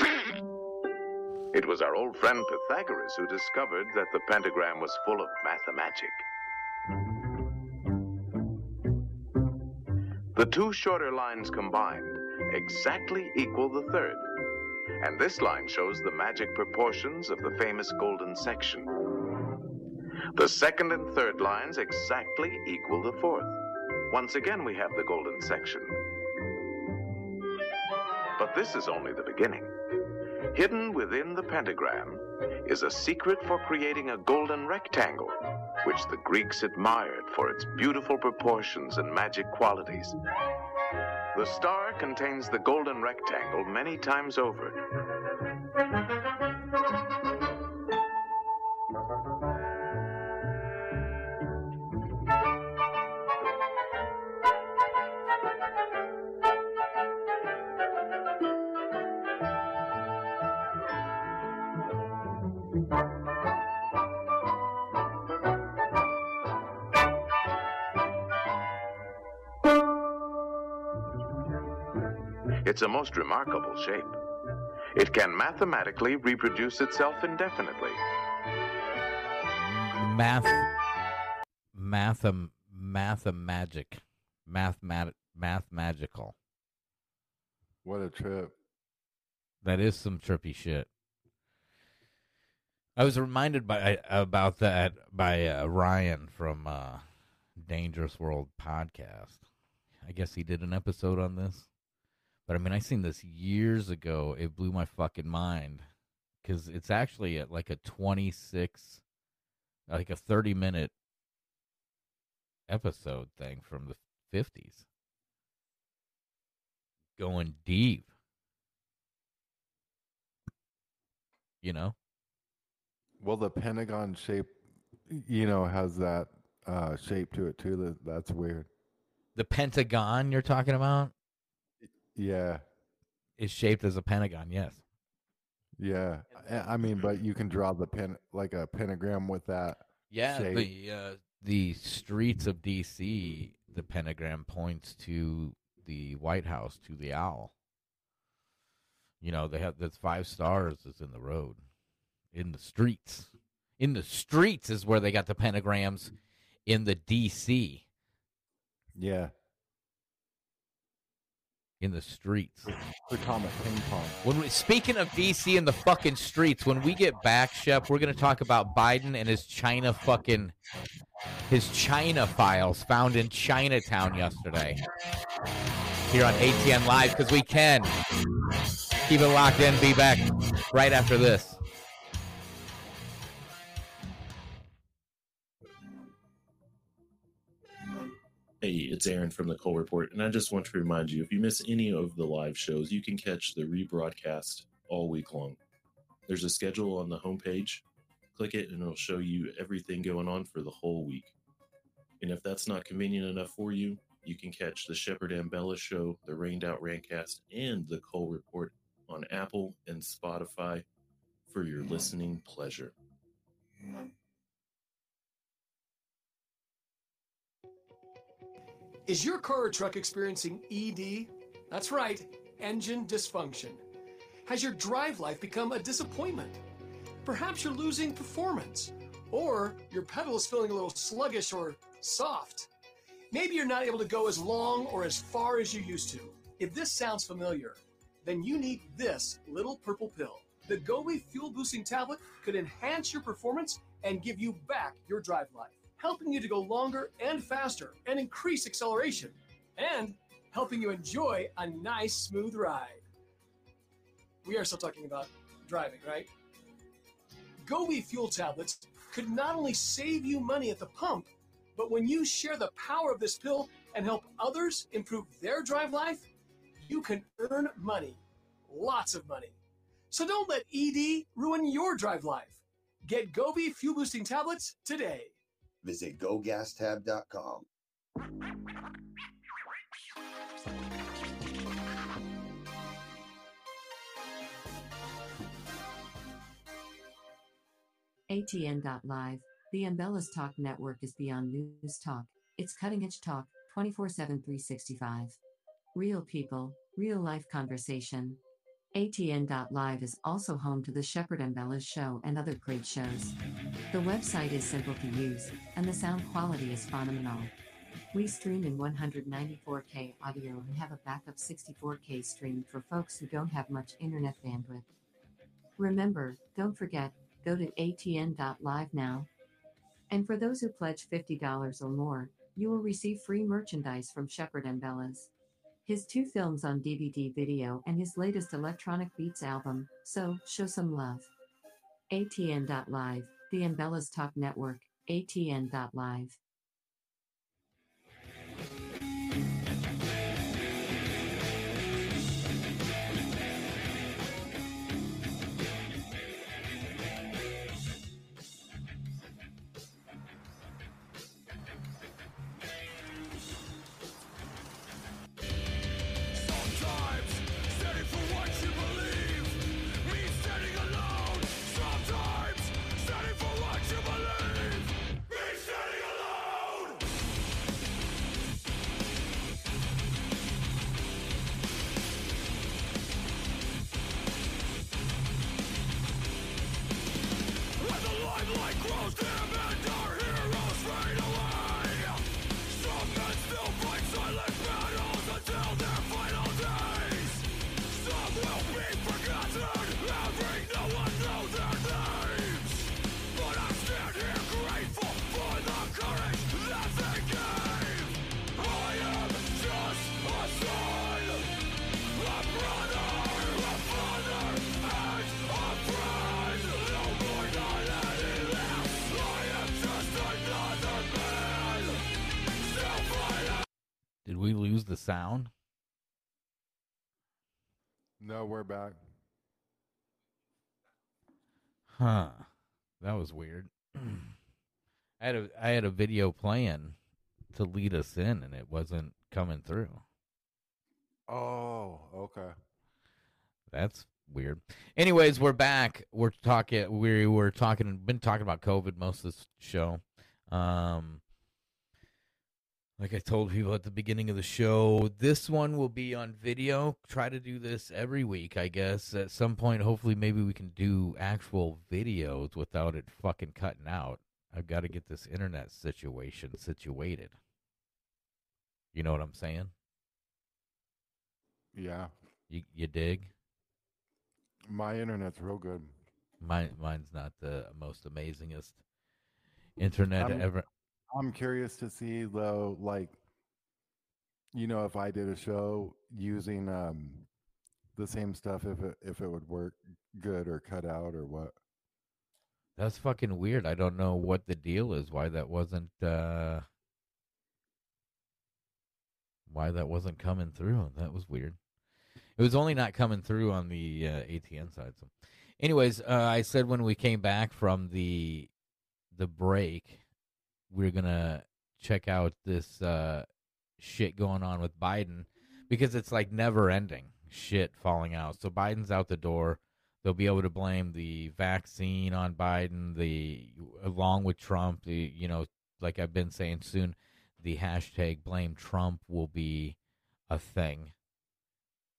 It was our old friend Pythagoras who discovered that the pentagram was full of mathemagic. The two shorter lines combined exactly equal the third. And this line shows the magic proportions of the famous golden section. The second and third lines exactly equal the fourth. Once again, we have the golden section. But this is only the beginning. Hidden within the pentagram is a secret for creating a golden rectangle, which the Greeks admired for its beautiful proportions and magic qualities. The star contains the golden rectangle many times over. It's a most remarkable shape. It can mathematically reproduce itself indefinitely. Math, math, math, magic, math, math, magical. What a trip. That is some trippy shit. I was reminded by about that by uh, Ryan from uh, Dangerous World podcast. I guess he did an episode on this. But I mean, I seen this years ago. It blew my fucking mind because it's actually at like a 26, like a 30 minute episode thing from the 50s. Going deep. You know? Well, the Pentagon shape, you know, has that uh, shape to it too. That's weird. The Pentagon you're talking about? Yeah. Is shaped as a pentagon, yes. Yeah. I mean, but you can draw the pen like a pentagram with that. Yeah, shape. the uh, the streets of DC, the pentagram points to the White House, to the owl. You know, they have that's five stars is in the road. In the streets. In the streets is where they got the pentagrams in the DC. Yeah in the streets. Atomic ping pong. When we, speaking of DC in the fucking streets, when we get back, Shep, we're gonna talk about Biden and his China fucking his China files found in Chinatown yesterday. Here on ATN Live because we can. Keep it locked in. Be back right after this. Hey, it's Aaron from the Cole Report, and I just want to remind you if you miss any of the live shows, you can catch the rebroadcast all week long. There's a schedule on the homepage. Click it, and it'll show you everything going on for the whole week. And if that's not convenient enough for you, you can catch the Shepard Ambellas Show, the Rained Out Rantcast, and the Cole Report on Apple and Spotify for your listening pleasure. Is your car or truck experiencing ED? That's right, engine dysfunction. Has your drive life become a disappointment? Perhaps you're losing performance, or your pedal is feeling a little sluggish or soft. Maybe you're not able to go as long or as far as you used to. If this sounds familiar, then you need this little purple pill. The Gobi Fuel Boosting Tablet could enhance your performance and give you back your drive life helping you to go longer and faster and increase acceleration, and helping you enjoy a nice, smooth ride. We are still talking about driving, right? Gobi fuel tablets could not only save you money at the pump, but when you share the power of this pill and help others improve their drive life, you can earn money. Lots of money. So don't let ED ruin your drive life. Get Gobi fuel boosting tablets today. Visit gogastab.com. ATN.live, the Ambellas Talk network is beyond news talk. It's cutting edge talk, 24 7 365. Real people, real life conversation. ATN.live is also home to the Shepard Ambellas show and other great shows. The website is simple to use, and the sound quality is phenomenal. We stream in 194K audio and have a backup 64K stream for folks who don't have much internet bandwidth. Remember, don't forget, go to atn.live now. And for those who pledge $50 or more, you will receive free merchandise from Shepard Ambellas. His two films on DVD video and his latest electronic beats album, so show some love. ATN.live, the Ambellas Talk Network, ATN.live. sound? No, we're back. Huh. That was weird. I had a I had a video playing to lead us in and it wasn't coming through. Oh, okay. That's weird. Anyways, we're back. We're talking we were talking been talking about COVID most of this show. Um like I told people at the beginning of the show, this one will be on video. Try to do this every week, I guess. At some point, hopefully, maybe we can do actual videos without it fucking cutting out. I've got to get this internet situation situated. You know what I'm saying? Yeah. You you dig? My internet's real good. Mine mine's not the most amazingest internet I'm- ever. I'm curious to see though, like, you know, if I did a show using um the same stuff, if it if it would work good or cut out or what. That's fucking weird. I don't know what the deal is. Why that wasn't uh why that wasn't coming through. That was weird. It was only not coming through on the uh, ATN side. So, anyways, uh, I said when we came back from the the break, we are gonna check out this uh, shit going on with Biden because it's like never ending shit falling out. So Biden's out the door. They'll be able to blame the vaccine on Biden, the along with Trump. The you know, like I've been saying, soon the hashtag blame Trump will be a thing.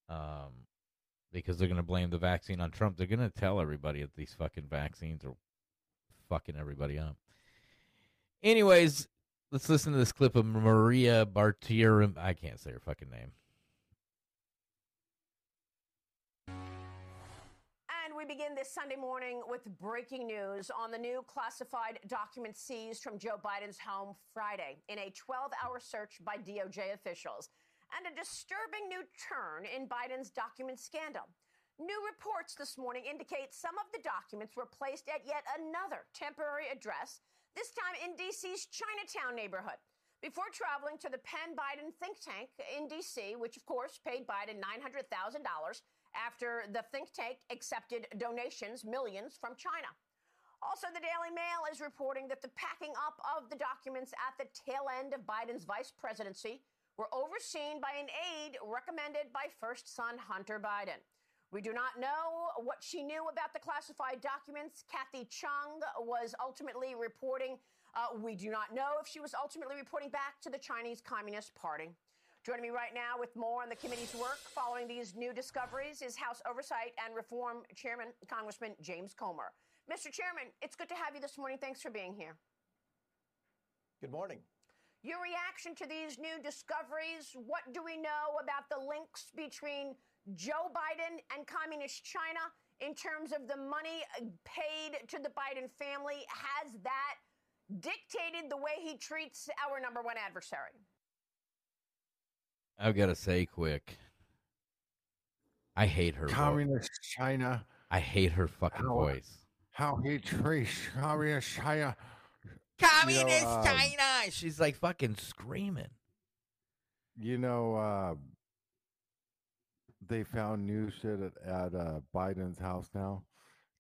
Um, because they're gonna blame the vaccine on Trump. They're gonna tell everybody that these fucking vaccines are fucking everybody up. Anyways, let's listen to this clip of Maria Bartier. I can't say her fucking name. And we begin this Sunday morning with breaking news on the new classified documents seized from Joe Biden's home Friday in a 12 hour search by DOJ officials, and a disturbing new turn in Biden's document scandal. New reports this morning indicate some of the documents were placed at yet another temporary address, this time in D.C.'s Chinatown neighborhood. Before traveling to the Penn Biden think tank in D.C., which of course paid Biden $900,000 after the think tank accepted donations, millions from China. Also, the Daily Mail is reporting that the packing up of the documents at the tail end of Biden's vice presidency were overseen by an aide recommended by first son Hunter Biden. We do not know what she knew about the classified documents. Kathy Chung was ultimately reporting. Uh, we do not know if she was ultimately reporting back to the Chinese Communist Party. Joining me right now with more on the committee's work following these new discoveries is House Oversight and Reform Chairman Congressman James Comer. Mr. Chairman, it's good to have you this morning. Thanks for being here. Good morning. Your reaction to these new discoveries, what do we know about the links between Joe Biden and Communist China in terms of the money paid to the Biden family? Has that dictated the way he treats our number one adversary? I've got to say quick. I hate her. vo- Communist China. I hate her fucking How- voice. How he treats Communist China. Communist um, China. She's like fucking screaming. You know, uh, they found new shit at, at uh, Biden's house now.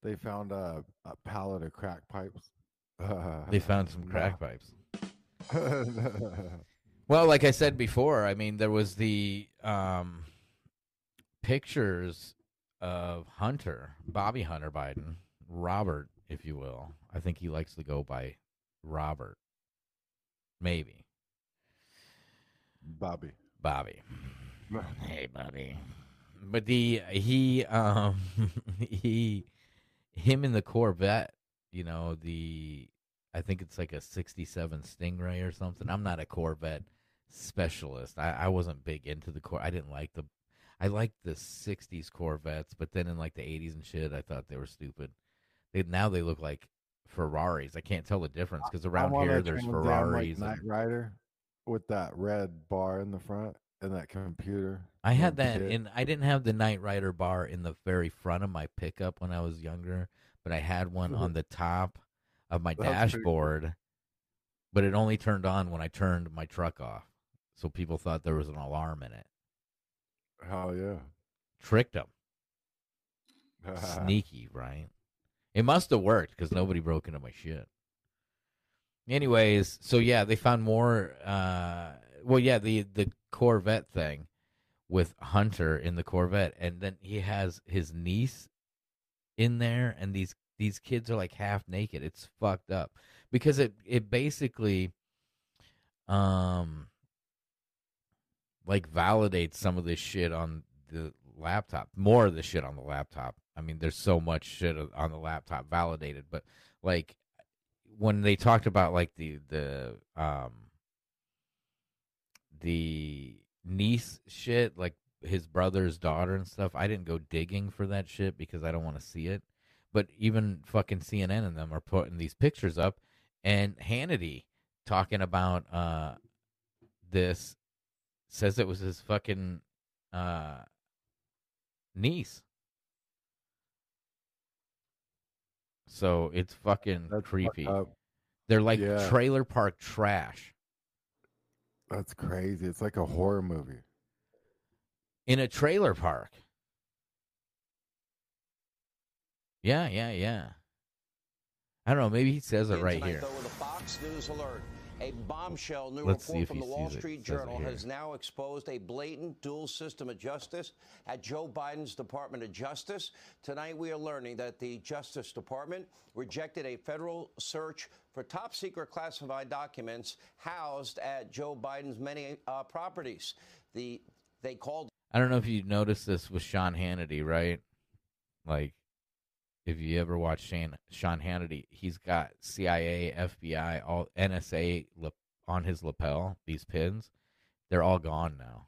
They found a, a pallet of crack pipes. They found some crack pipes. Well, like I said before, I mean, there was the um, pictures of Hunter, Bobby Hunter Biden, Robert, if you will. I think he likes to go by Robert. Maybe. Bobby. Bobby. hey, Bobby. But the he um he him in the Corvette, you know, the I think it's like a 67 Stingray or something. I'm not a Corvette specialist. I, I wasn't big into the Cor. I didn't like the. I liked the 60s Corvettes, but then in like the 80s and shit, I thought they were stupid. They now they look like Ferraris. I can't tell the difference because around here there's Ferraris. like and- Knight Rider with that red bar in the front and that computer. I had that in. I didn't have the Knight Rider bar in the very front of my pickup when I was younger, but I had one on the top of my That's cool. dashboard. But it only turned on when I turned my truck off, so people thought there was an alarm in it. Hell yeah. Tricked them. Sneaky, right? It must have worked because nobody broke into my shit. Anyways, so yeah, they found more. Uh, well, yeah, the the Corvette thing with Hunter in the Corvette, and then he has his niece in there, and these these kids are like half naked. It's fucked up because it it basically, um, like validates some of this shit on the laptop. More of the shit on the laptop. I mean, there's so much shit on the laptop validated, but like when they talked about like the the um the niece shit, like his brother's daughter and stuff, I didn't go digging for that shit because I don't want to see it. But even fucking CNN and them are putting these pictures up, and Hannity talking about uh this says it was his fucking uh niece. So it's fucking creepy. They're like Yeah. trailer park trash. That's crazy. It's like a horror movie. in a trailer park. Yeah, yeah, yeah. I don't know. Maybe he says it right here. With a Fox News alert, a bombshell new Let's report from the Wall Street it Journal has now exposed a blatant dual system of justice at Joe Biden's Department of Justice. Tonight, we are learning that the Justice Department rejected a federal search for top secret classified documents housed at Joe Biden's many uh, properties. The they called I don't know if you noticed this with Sean Hannity, right? Like, if you ever watch Shane, Sean Hannity, he's got CIA, FBI, all NSA lap- on his lapel. These pins, they're all gone now.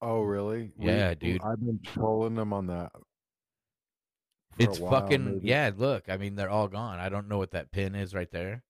Oh, really? Yeah, dude. I've been trolling them on that. for It's a while, fucking maybe. yeah. Look, I mean, they're all gone. I don't know what that pin is right there,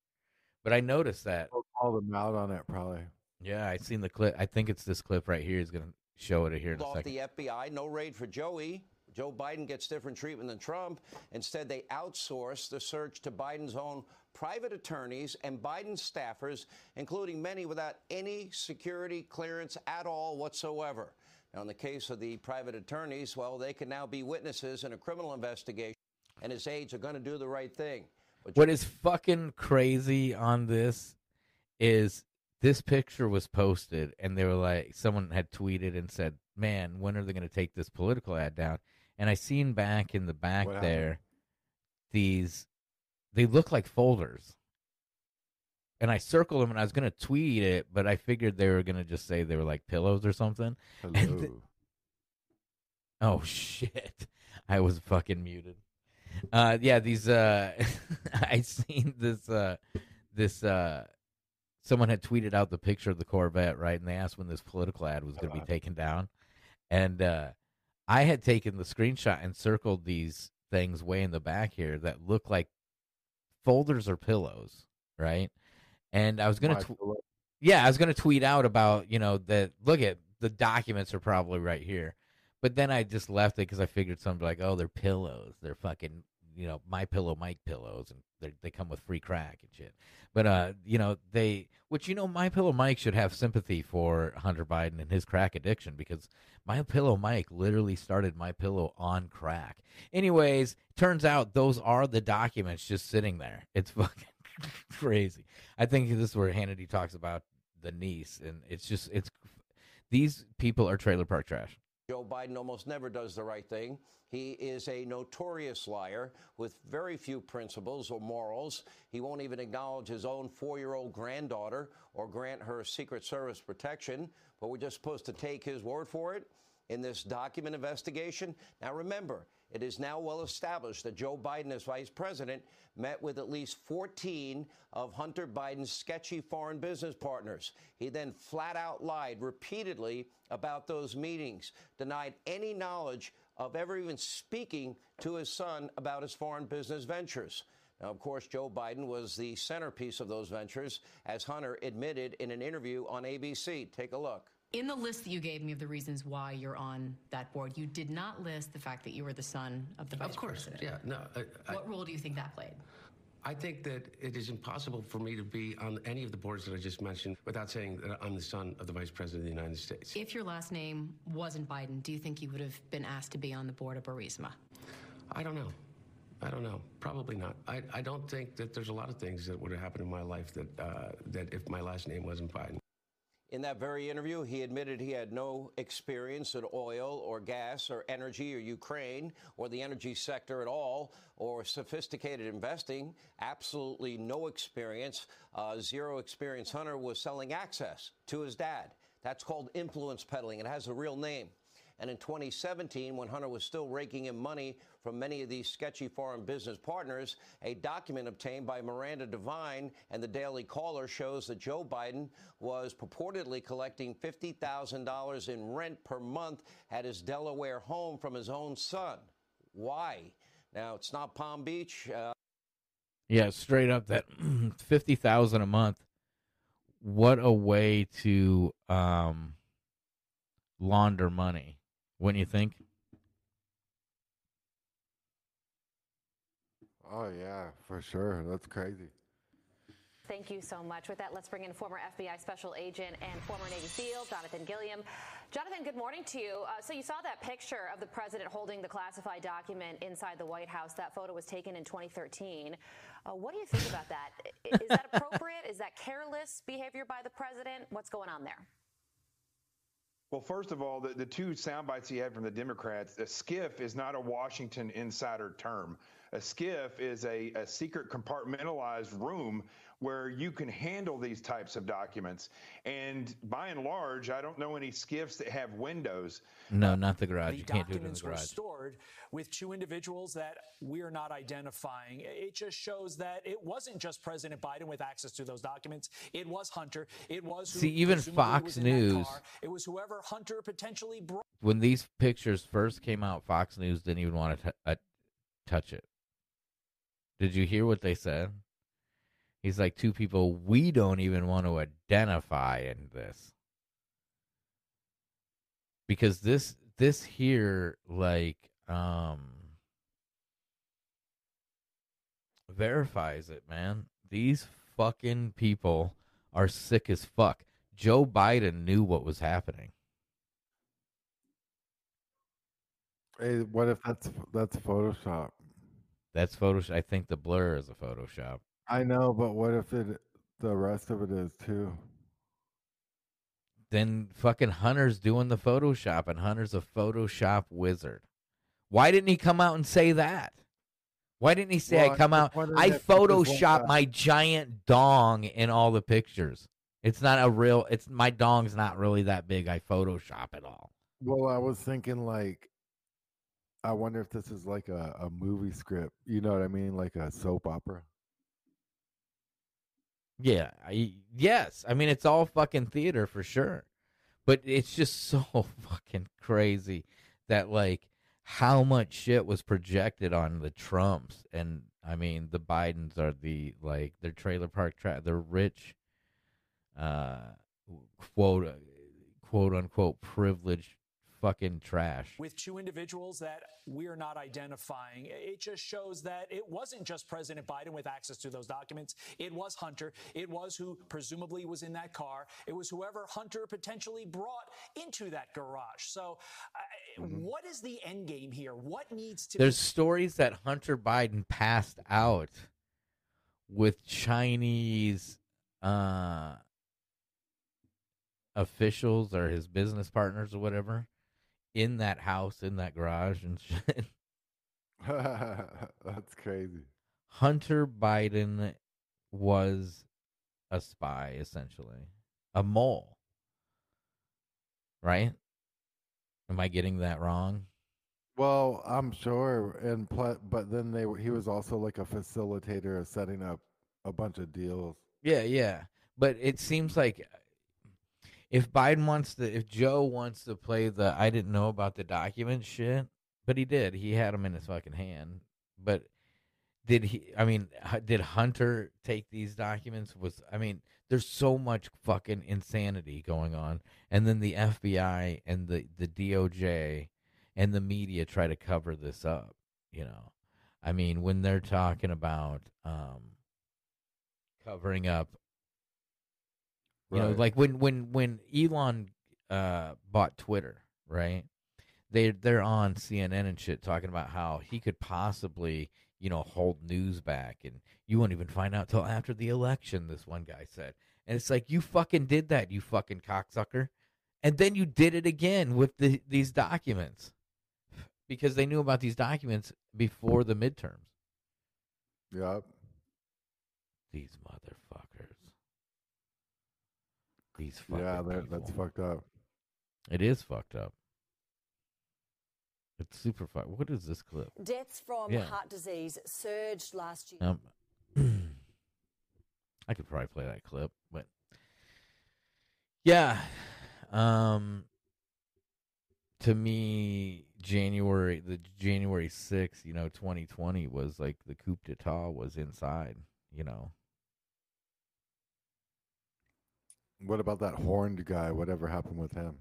but I noticed that. I'll call them out on it probably. Yeah, I seen the clip. I think it's this clip right here. He's gonna show it here in a off second. the FBI. No raid for Joey. Joe Biden gets different treatment than Trump. Instead, they outsource the search to Biden's own private attorneys and Biden staffers, including many without any security clearance at all whatsoever. Now, in the case of the private attorneys, well, they can now be witnesses in a criminal investigation, and his aides are going to do the right thing. But What is fucking crazy on this is this picture was posted and they were like someone had tweeted and said, "Man, when are they going to take this political ad down?" And I seen back in the back What happened? there these they look like folders. and I circled them, and I was gonna tweet it, but I figured they were gonna just say they were like pillows or something. And th- Hello. oh shit! I was fucking muted. Uh, yeah, these. Uh, I seen this. Uh, this. Uh, someone had tweeted out the picture of the Corvette, right? And they asked when this political ad was going to be taken down, and uh, I had taken the screenshot and circled these things way in the back here that look like folders or pillows, right? And I was gonna, tw- yeah, I was gonna tweet out about you know that. Look at the documents are probably right here, but then I just left it because I figured something like, oh, they're pillows, they're fucking you know my pillow Mike pillows, and they come with free crack and shit. But uh, you know they, which you know my pillow Mike should have sympathy for Hunter Biden and his crack addiction because my pillow Mike literally started my pillow on crack. Anyways, turns out those are the documents just sitting there. It's fucking crazy. I think this is where Hannity talks about the niece, and it's just it's these people are trailer park trash. Joe Biden almost never does the right thing. He is a notorious liar with very few principles or morals. He won't even acknowledge his own four year old granddaughter or grant her Secret Service protection, but we're just supposed to take his word for it in this document investigation. Now, remember, it is now well established that Joe Biden, as vice president, met with at least 14 of Hunter Biden's sketchy foreign business partners. He then flat out lied repeatedly about those meetings, denied any knowledge of ever even speaking to his son about his foreign business ventures. Now, of course, Joe Biden was the centerpiece of those ventures, as Hunter admitted in an interview on ABC. Take a look. In the list that you gave me of the reasons why you're on that board, you did not list the fact that you were the son of the vice president. Of course, president. yeah, no. I, I, What role do you think that played? I think that it is impossible for me to be on any of the boards that I just mentioned without saying that I'm the son of the Vice President of the United States. If your last name wasn't Biden, do you think you would have been asked to be on the board of Burisma? I don't know. I don't know. Probably not. I, I don't think that there's a lot of things that would have happened in my life that uh, that if my last name wasn't Biden. In that very interview, he admitted he had no experience in oil or gas or energy or Ukraine or the energy sector at all or sophisticated investing. Absolutely no experience. Uh, zero experience. Hunter was selling access to his dad. That's called influence peddling. It has a real name. And in 2017, when Hunter was still raking in money from many of these sketchy foreign business partners, a document obtained by Miranda Devine and the Daily Caller shows that Joe Biden was purportedly collecting $50,000 in rent per month at his Delaware home from his own son. Why? Now, it's not Palm Beach. Uh, Yeah, straight up that fifty thousand a month. What a way to um launder money, wouldn't you think? Oh yeah, for sure. That's crazy. Thank you so much. With that, let's bring in former FBI Special Agent and former Navy SEAL Jonathan Gilliam. Jonathan, good morning to you. Uh, so you saw that picture of the president holding the classified document inside the White House. That photo was taken in 2013. Uh, what do you think about that? Is that appropriate? Is that careless behavior by the president? What's going on there? Well, first of all, the, the two sound bites he had from the Democrats, a SCIF is not a Washington insider term. A SCIF is a, a secret compartmentalized room where you can handle these types of documents. And by and large, I don't know any SCIFs that have windows. No, not the garage. The You can't do it in the documents were stored with two individuals that we're not identifying. It just shows that it wasn't just President Biden with access to those documents. It was Hunter. It was who See, even Fox was News- It was whoever Hunter potentially brought. When these pictures first came out, Fox News didn't even want to t- uh, touch it. Did you hear what they said? He's like two people we don't even want to identify in this. Because this this here like um verifies it, man. These fucking people are sick as fuck. Joe Biden knew what was happening. Hey, what if that's that's Photoshop? That's Photoshop. I think the blur is a Photoshop. I know, but what if it the rest of it is too? Then fucking Hunter's doing the Photoshop, and Hunter's a Photoshop wizard. Why didn't he come out and say that? Why didn't he say Well, I come out? I if it was like Photoshop my giant dong in all the pictures. It's not a real. It's my dong's not really that big. I Photoshop it all. Well, I was thinking like, I wonder if this is like a, a movie script. You know what I mean? Like a soap opera. Yeah, I yes. I mean, it's all fucking theater for sure. But it's just so fucking crazy that like how much shit was projected on the Trumps and I mean the Bidens are the like their trailer park tra- they're rich uh quote quote unquote privileged fucking trash. with two individuals that we're not identifying. It just shows that it wasn't just President Biden with access to those documents. It was Hunter. It was who presumably was in that car. It was whoever Hunter potentially brought into that garage. So, uh, what is the end game here? What needs to There's be stories that Hunter Biden passed out with Chinese uh officials or his business partners or whatever in that house in that garage and shit. That's crazy. Hunter Biden was a spy essentially. A mole. Right? Am I getting that wrong? Well, I'm sure, and pl- but then they were, he was also like a facilitator of setting up a bunch of deals. Yeah, yeah. But it seems like if Biden wants to, if Joe wants to play the I didn't know about the document shit, but he did. He had them in his fucking hand. But did he, I mean, did Hunter take these documents? Was, I mean, there's so much fucking insanity going on. And then the FBI and the, the DOJ and the media try to cover this up, you know. I mean, when they're talking about, um, covering up you know, like when when when Elon uh bought Twitter, right? They they're on CNN and shit talking about how he could possibly, you know, hold news back and you won't even find out till after the election, this one guy said. And it's like you fucking did that, you fucking cocksucker. And then you did it again with the, these documents. Because they knew about these documents before the midterms. Yep. These motherfuckers. These fucking Yeah, that, that's people. fucked up. It is fucked up. It's super fucked. What is this clip? Deaths from Yeah. heart disease surged last year. Um, I could probably play that clip, but yeah, um, to me, January the January sixth, you know, twenty twenty was like the coup d'état was inside, you know. What about that horned guy? Whatever happened with him?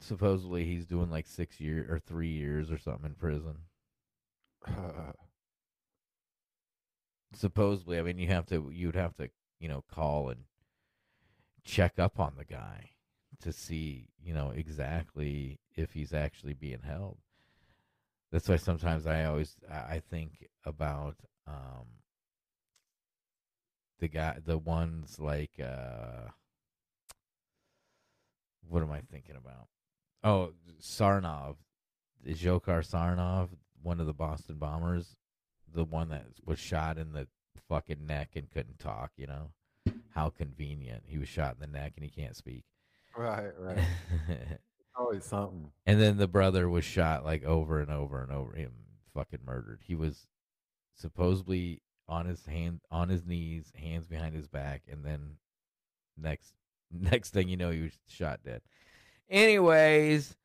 Supposedly he's doing like six years or three years or something in prison. supposedly i mean you have to you'd have to you know call and check up on the guy to see you know exactly if he's actually being held that's why sometimes i always i I think about um the guy the ones like uh what am i thinking about oh sarnov Dzhokhar Sarnov, one of the Boston bombers, the one that was shot in the fucking neck and couldn't talk, you know? How convenient. He was shot in the neck and he can't speak. Right, right. Always something. And then the brother was shot like over and over and over him fucking murdered. He was supposedly on his hand on his knees, hands behind his back, and then next next thing you know he was shot dead. Anyways,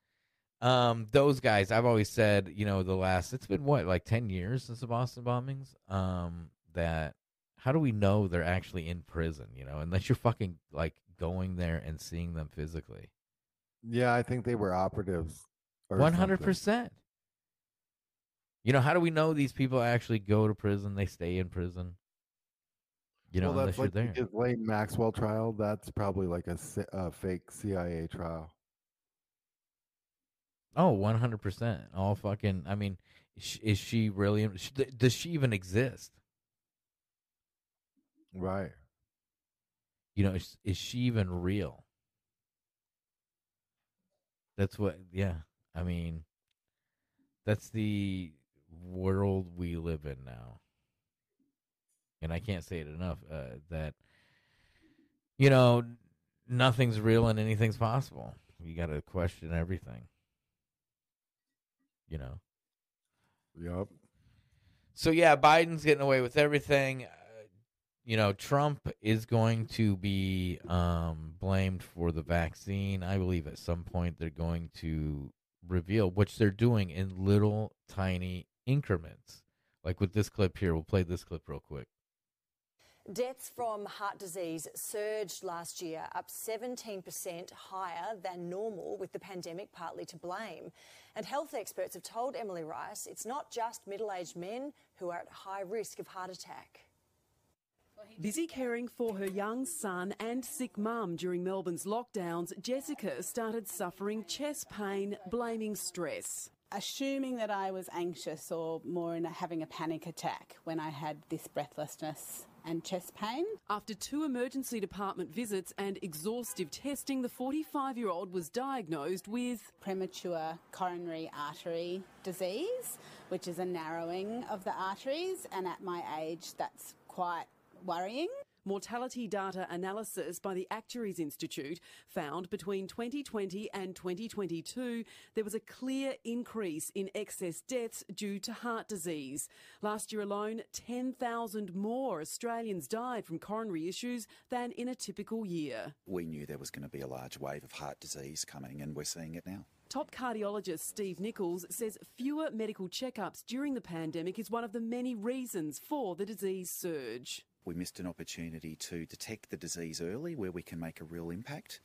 um those guys I've always said, you know, the last it's been what, like ten years since the Boston bombings? Um that how do we know they're actually in prison, you know, unless you're fucking like going there and seeing them physically. Yeah, I think they were operatives. or One hundred something. percent. You know, how do we know these people actually go to prison? They stay in prison. You know, well, unless that's you're like there. the Ghislaine Maxwell trial. That's probably like a, a fake CIA trial. Oh, Oh, one hundred percent. All fucking. I mean, is- is she really? Does she even exist? Right. You know, is, is she even real? That's what. Yeah. I mean, that's the world we live in now. And I can't say it enough uh, that you know nothing's real and anything's possible. You got to question everything. You know. Yep. So yeah, Biden's getting away with everything. Uh, you know, Trump is going to be um, blamed for the vaccine. I believe at some point they're going to reveal, which they're doing in little tiny increments. Like with this clip here, we'll play this clip real quick. Deaths from heart disease surged last year, up 17% higher than normal, with the pandemic partly to blame. And health experts have told Emily Rice it's not just middle aged men who are at high risk of heart attack. Busy caring for her young son and sick mum during Melbourne's lockdowns, Jessica started suffering chest pain, blaming stress. assuming that I was anxious or more in a, having a panic attack when I had this breathlessness and chest pain. After two emergency department visits and exhaustive testing, the 45 year old was diagnosed with premature coronary artery disease, which is a narrowing of the arteries, and at my age, that's quite worrying. Mortality data analysis by the Actuaries Institute found between 2020 and 2022 there was a clear increase in excess deaths due to heart disease. Last year alone, 10,000 more Australians died from coronary issues than in a typical year. We knew there was going to be a large wave of heart disease coming, and we're seeing it now. Top cardiologist Steve Nicholls says fewer medical checkups during the pandemic is one of the many reasons for the disease surge. We missed an opportunity to detect the disease early where we can make a real impact.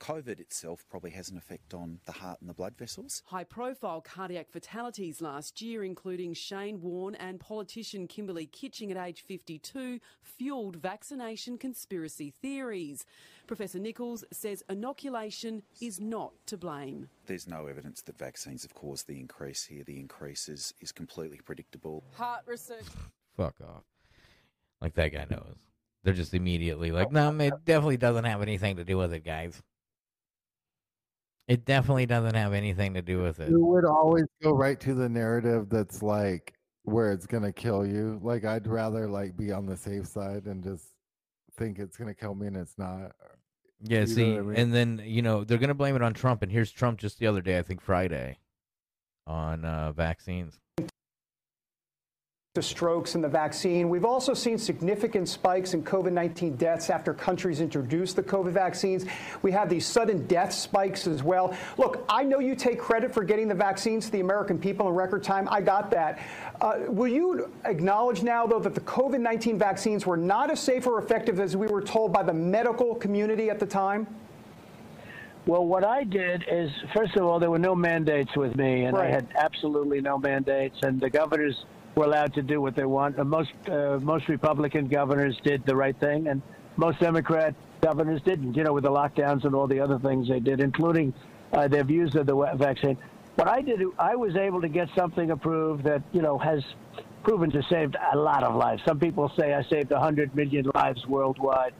COVID itself probably has an effect on the heart and the blood vessels. High profile cardiac fatalities last year, including Shane Warne and politician Kimberley Kitching at age 52, fueled vaccination conspiracy theories. Professor Nicholls says inoculation is not to blame. There's no evidence that vaccines have caused the increase here. The increase is, is completely predictable. Heart research. Fuck off. Like that guy knows. They're just immediately like, no, it definitely doesn't have anything to do with it, guys. It definitely doesn't have anything to do with it. You would always go right to the narrative that's like where it's gonna kill you. Like I'd rather like be on the safe side and just think it's gonna kill me and it's not. Yeah, You see, I mean? and then you know they're gonna blame it on Trump, and here's Trump just the other day, I think Friday, on uh, vaccines. To strokes and the vaccine. We've also seen significant spikes in COVID 19 deaths after countries introduced the COVID vaccines. We have these sudden death spikes as well. Look, I know you take credit for getting the vaccines to the American people in record time. I got that. Uh, will you acknowledge now, though, that the COVID 19 vaccines were not as safe or effective as we were told by the medical community at the time? Well, what I did is, first of all, there were no mandates with me, and I had absolutely no mandates, and the governors were allowed to do what they want. Uh, most uh, most Republican governors did the right thing, and most Democrat governors didn't. You know, with the lockdowns and all the other things they did, including uh, their views of the vaccine. What I did, I was able to get something approved that you know has proven to save a lot of lives. Some people say I saved 100 million lives worldwide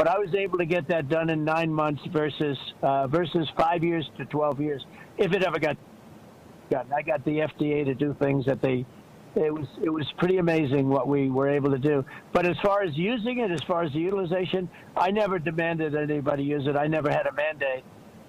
but I was able to get that done in nine months versus uh, versus five years to twelve years, if it ever got done. I got the FDA to do things that they. It was it was pretty amazing what we were able to do. But as far as using it, as far as the utilization, I never demanded anybody use it. I never had a mandate,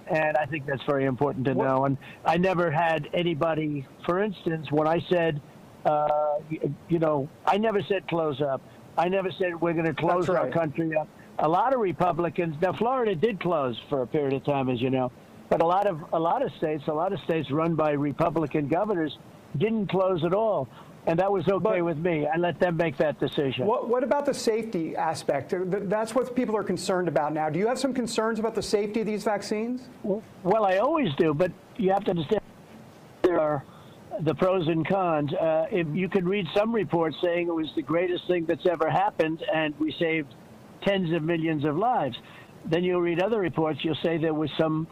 and I think that's very important to know. And I never had anybody, for instance, when I said, uh, you, know, I never said close up. I never said we're going to close That's our country up. A lot of Republicans now, Florida did close for a period of time, as you know, but a lot of a lot of states, a lot of states run by Republican governors, didn't close at all, and that was okay with me. I let them make that decision. What, what about the safety aspect? That's what people are concerned about now. Do you have some concerns about the safety of these vaccines? Well, I always do, but you have to understand there are the pros and cons. Uh, if you could read some reports saying it was the greatest thing that's ever happened, and we saved tens of millions of lives. Then you'll read other reports. You'll say there was some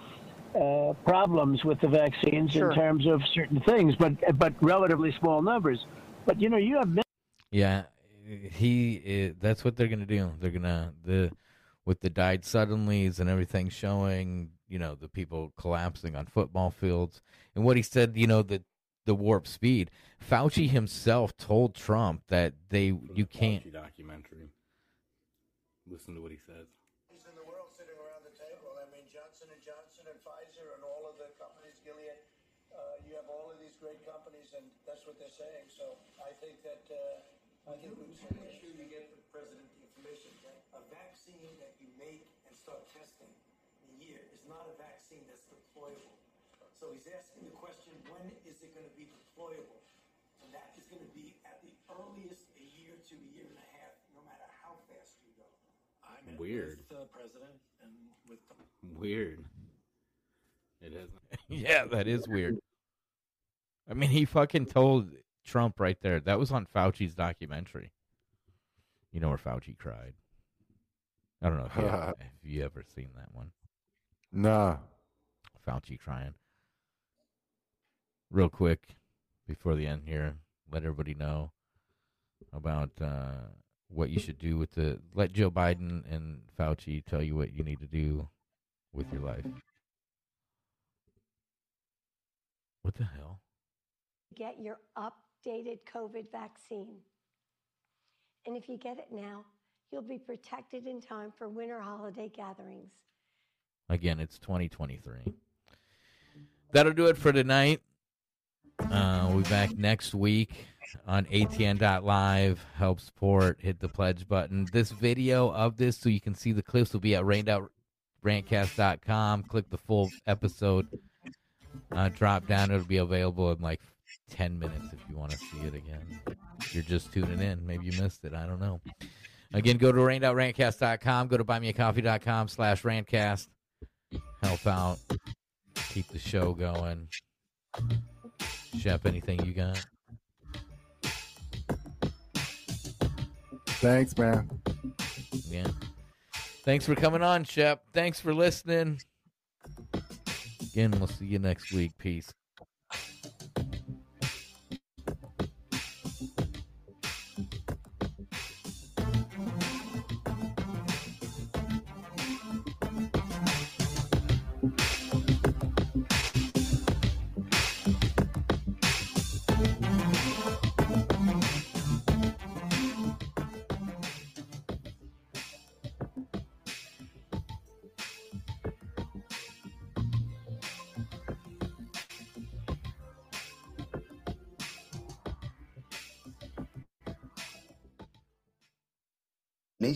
uh, problems with the vaccines Sure. in terms of certain things, but but relatively small numbers. But you know, you have Yeah, he. Is, that's what they're gonna do. They're gonna the with the died suddenlies and everything showing. You know the people collapsing on football fields and what he said. You know the the warp speed. Fauci himself told Trump that they you can't. Fauci documentary. Listen to what he says. in the world sitting around the table. I mean, Johnson and Johnson and Pfizer and all of the companies, Gilead. Uh, you have all of these great companies, and that's what they're saying. So I think that uh, I think we should make sure you get the president the information that a vaccine that you make and start testing in a year is not a vaccine that's deployable. So he's asking the question, when is it going to be deployable? And that is going to be at the earliest a year to a year and a half, no matter how fast you go. I'm Weird. with the president and with the Weird. It is. yeah, that is weird. I mean, he fucking told Trump right there. That was on Fauci's documentary. You know where Fauci cried. I don't know if you, have, if you ever seen that one. Nah. Fauci crying. Real quick, before the end here, let everybody know about uh, what you should do with the. Let Joe Biden and Fauci tell you what you need to do with your life. What the hell? Get your updated COVID vaccine. And if you get it now, you'll be protected in time for winter holiday gatherings. Again, it's 2023. That'll do it for tonight. Uh, we'll be back next week on atn.live. Help support. Hit the pledge button. This video of this, so you can see the clips, will be at rainoutrantcast.com. Click the full episode. Uh, drop down. It'll be available in like 10 minutes if you want to see it again. If you're just tuning in, maybe you missed it. I don't know. Again, go to rainoutrantcast.com. Go to buymeacoffee.com slash rantcast. Help out. Keep the show going. Shep, anything you got? Thanks, man. Yeah. Thanks for coming on, Shep. Thanks for listening. Again, we'll see you next week. Peace.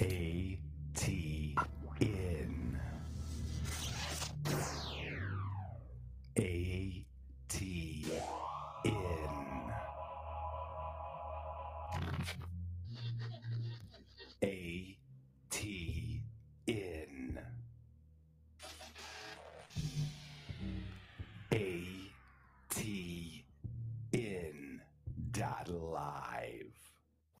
A T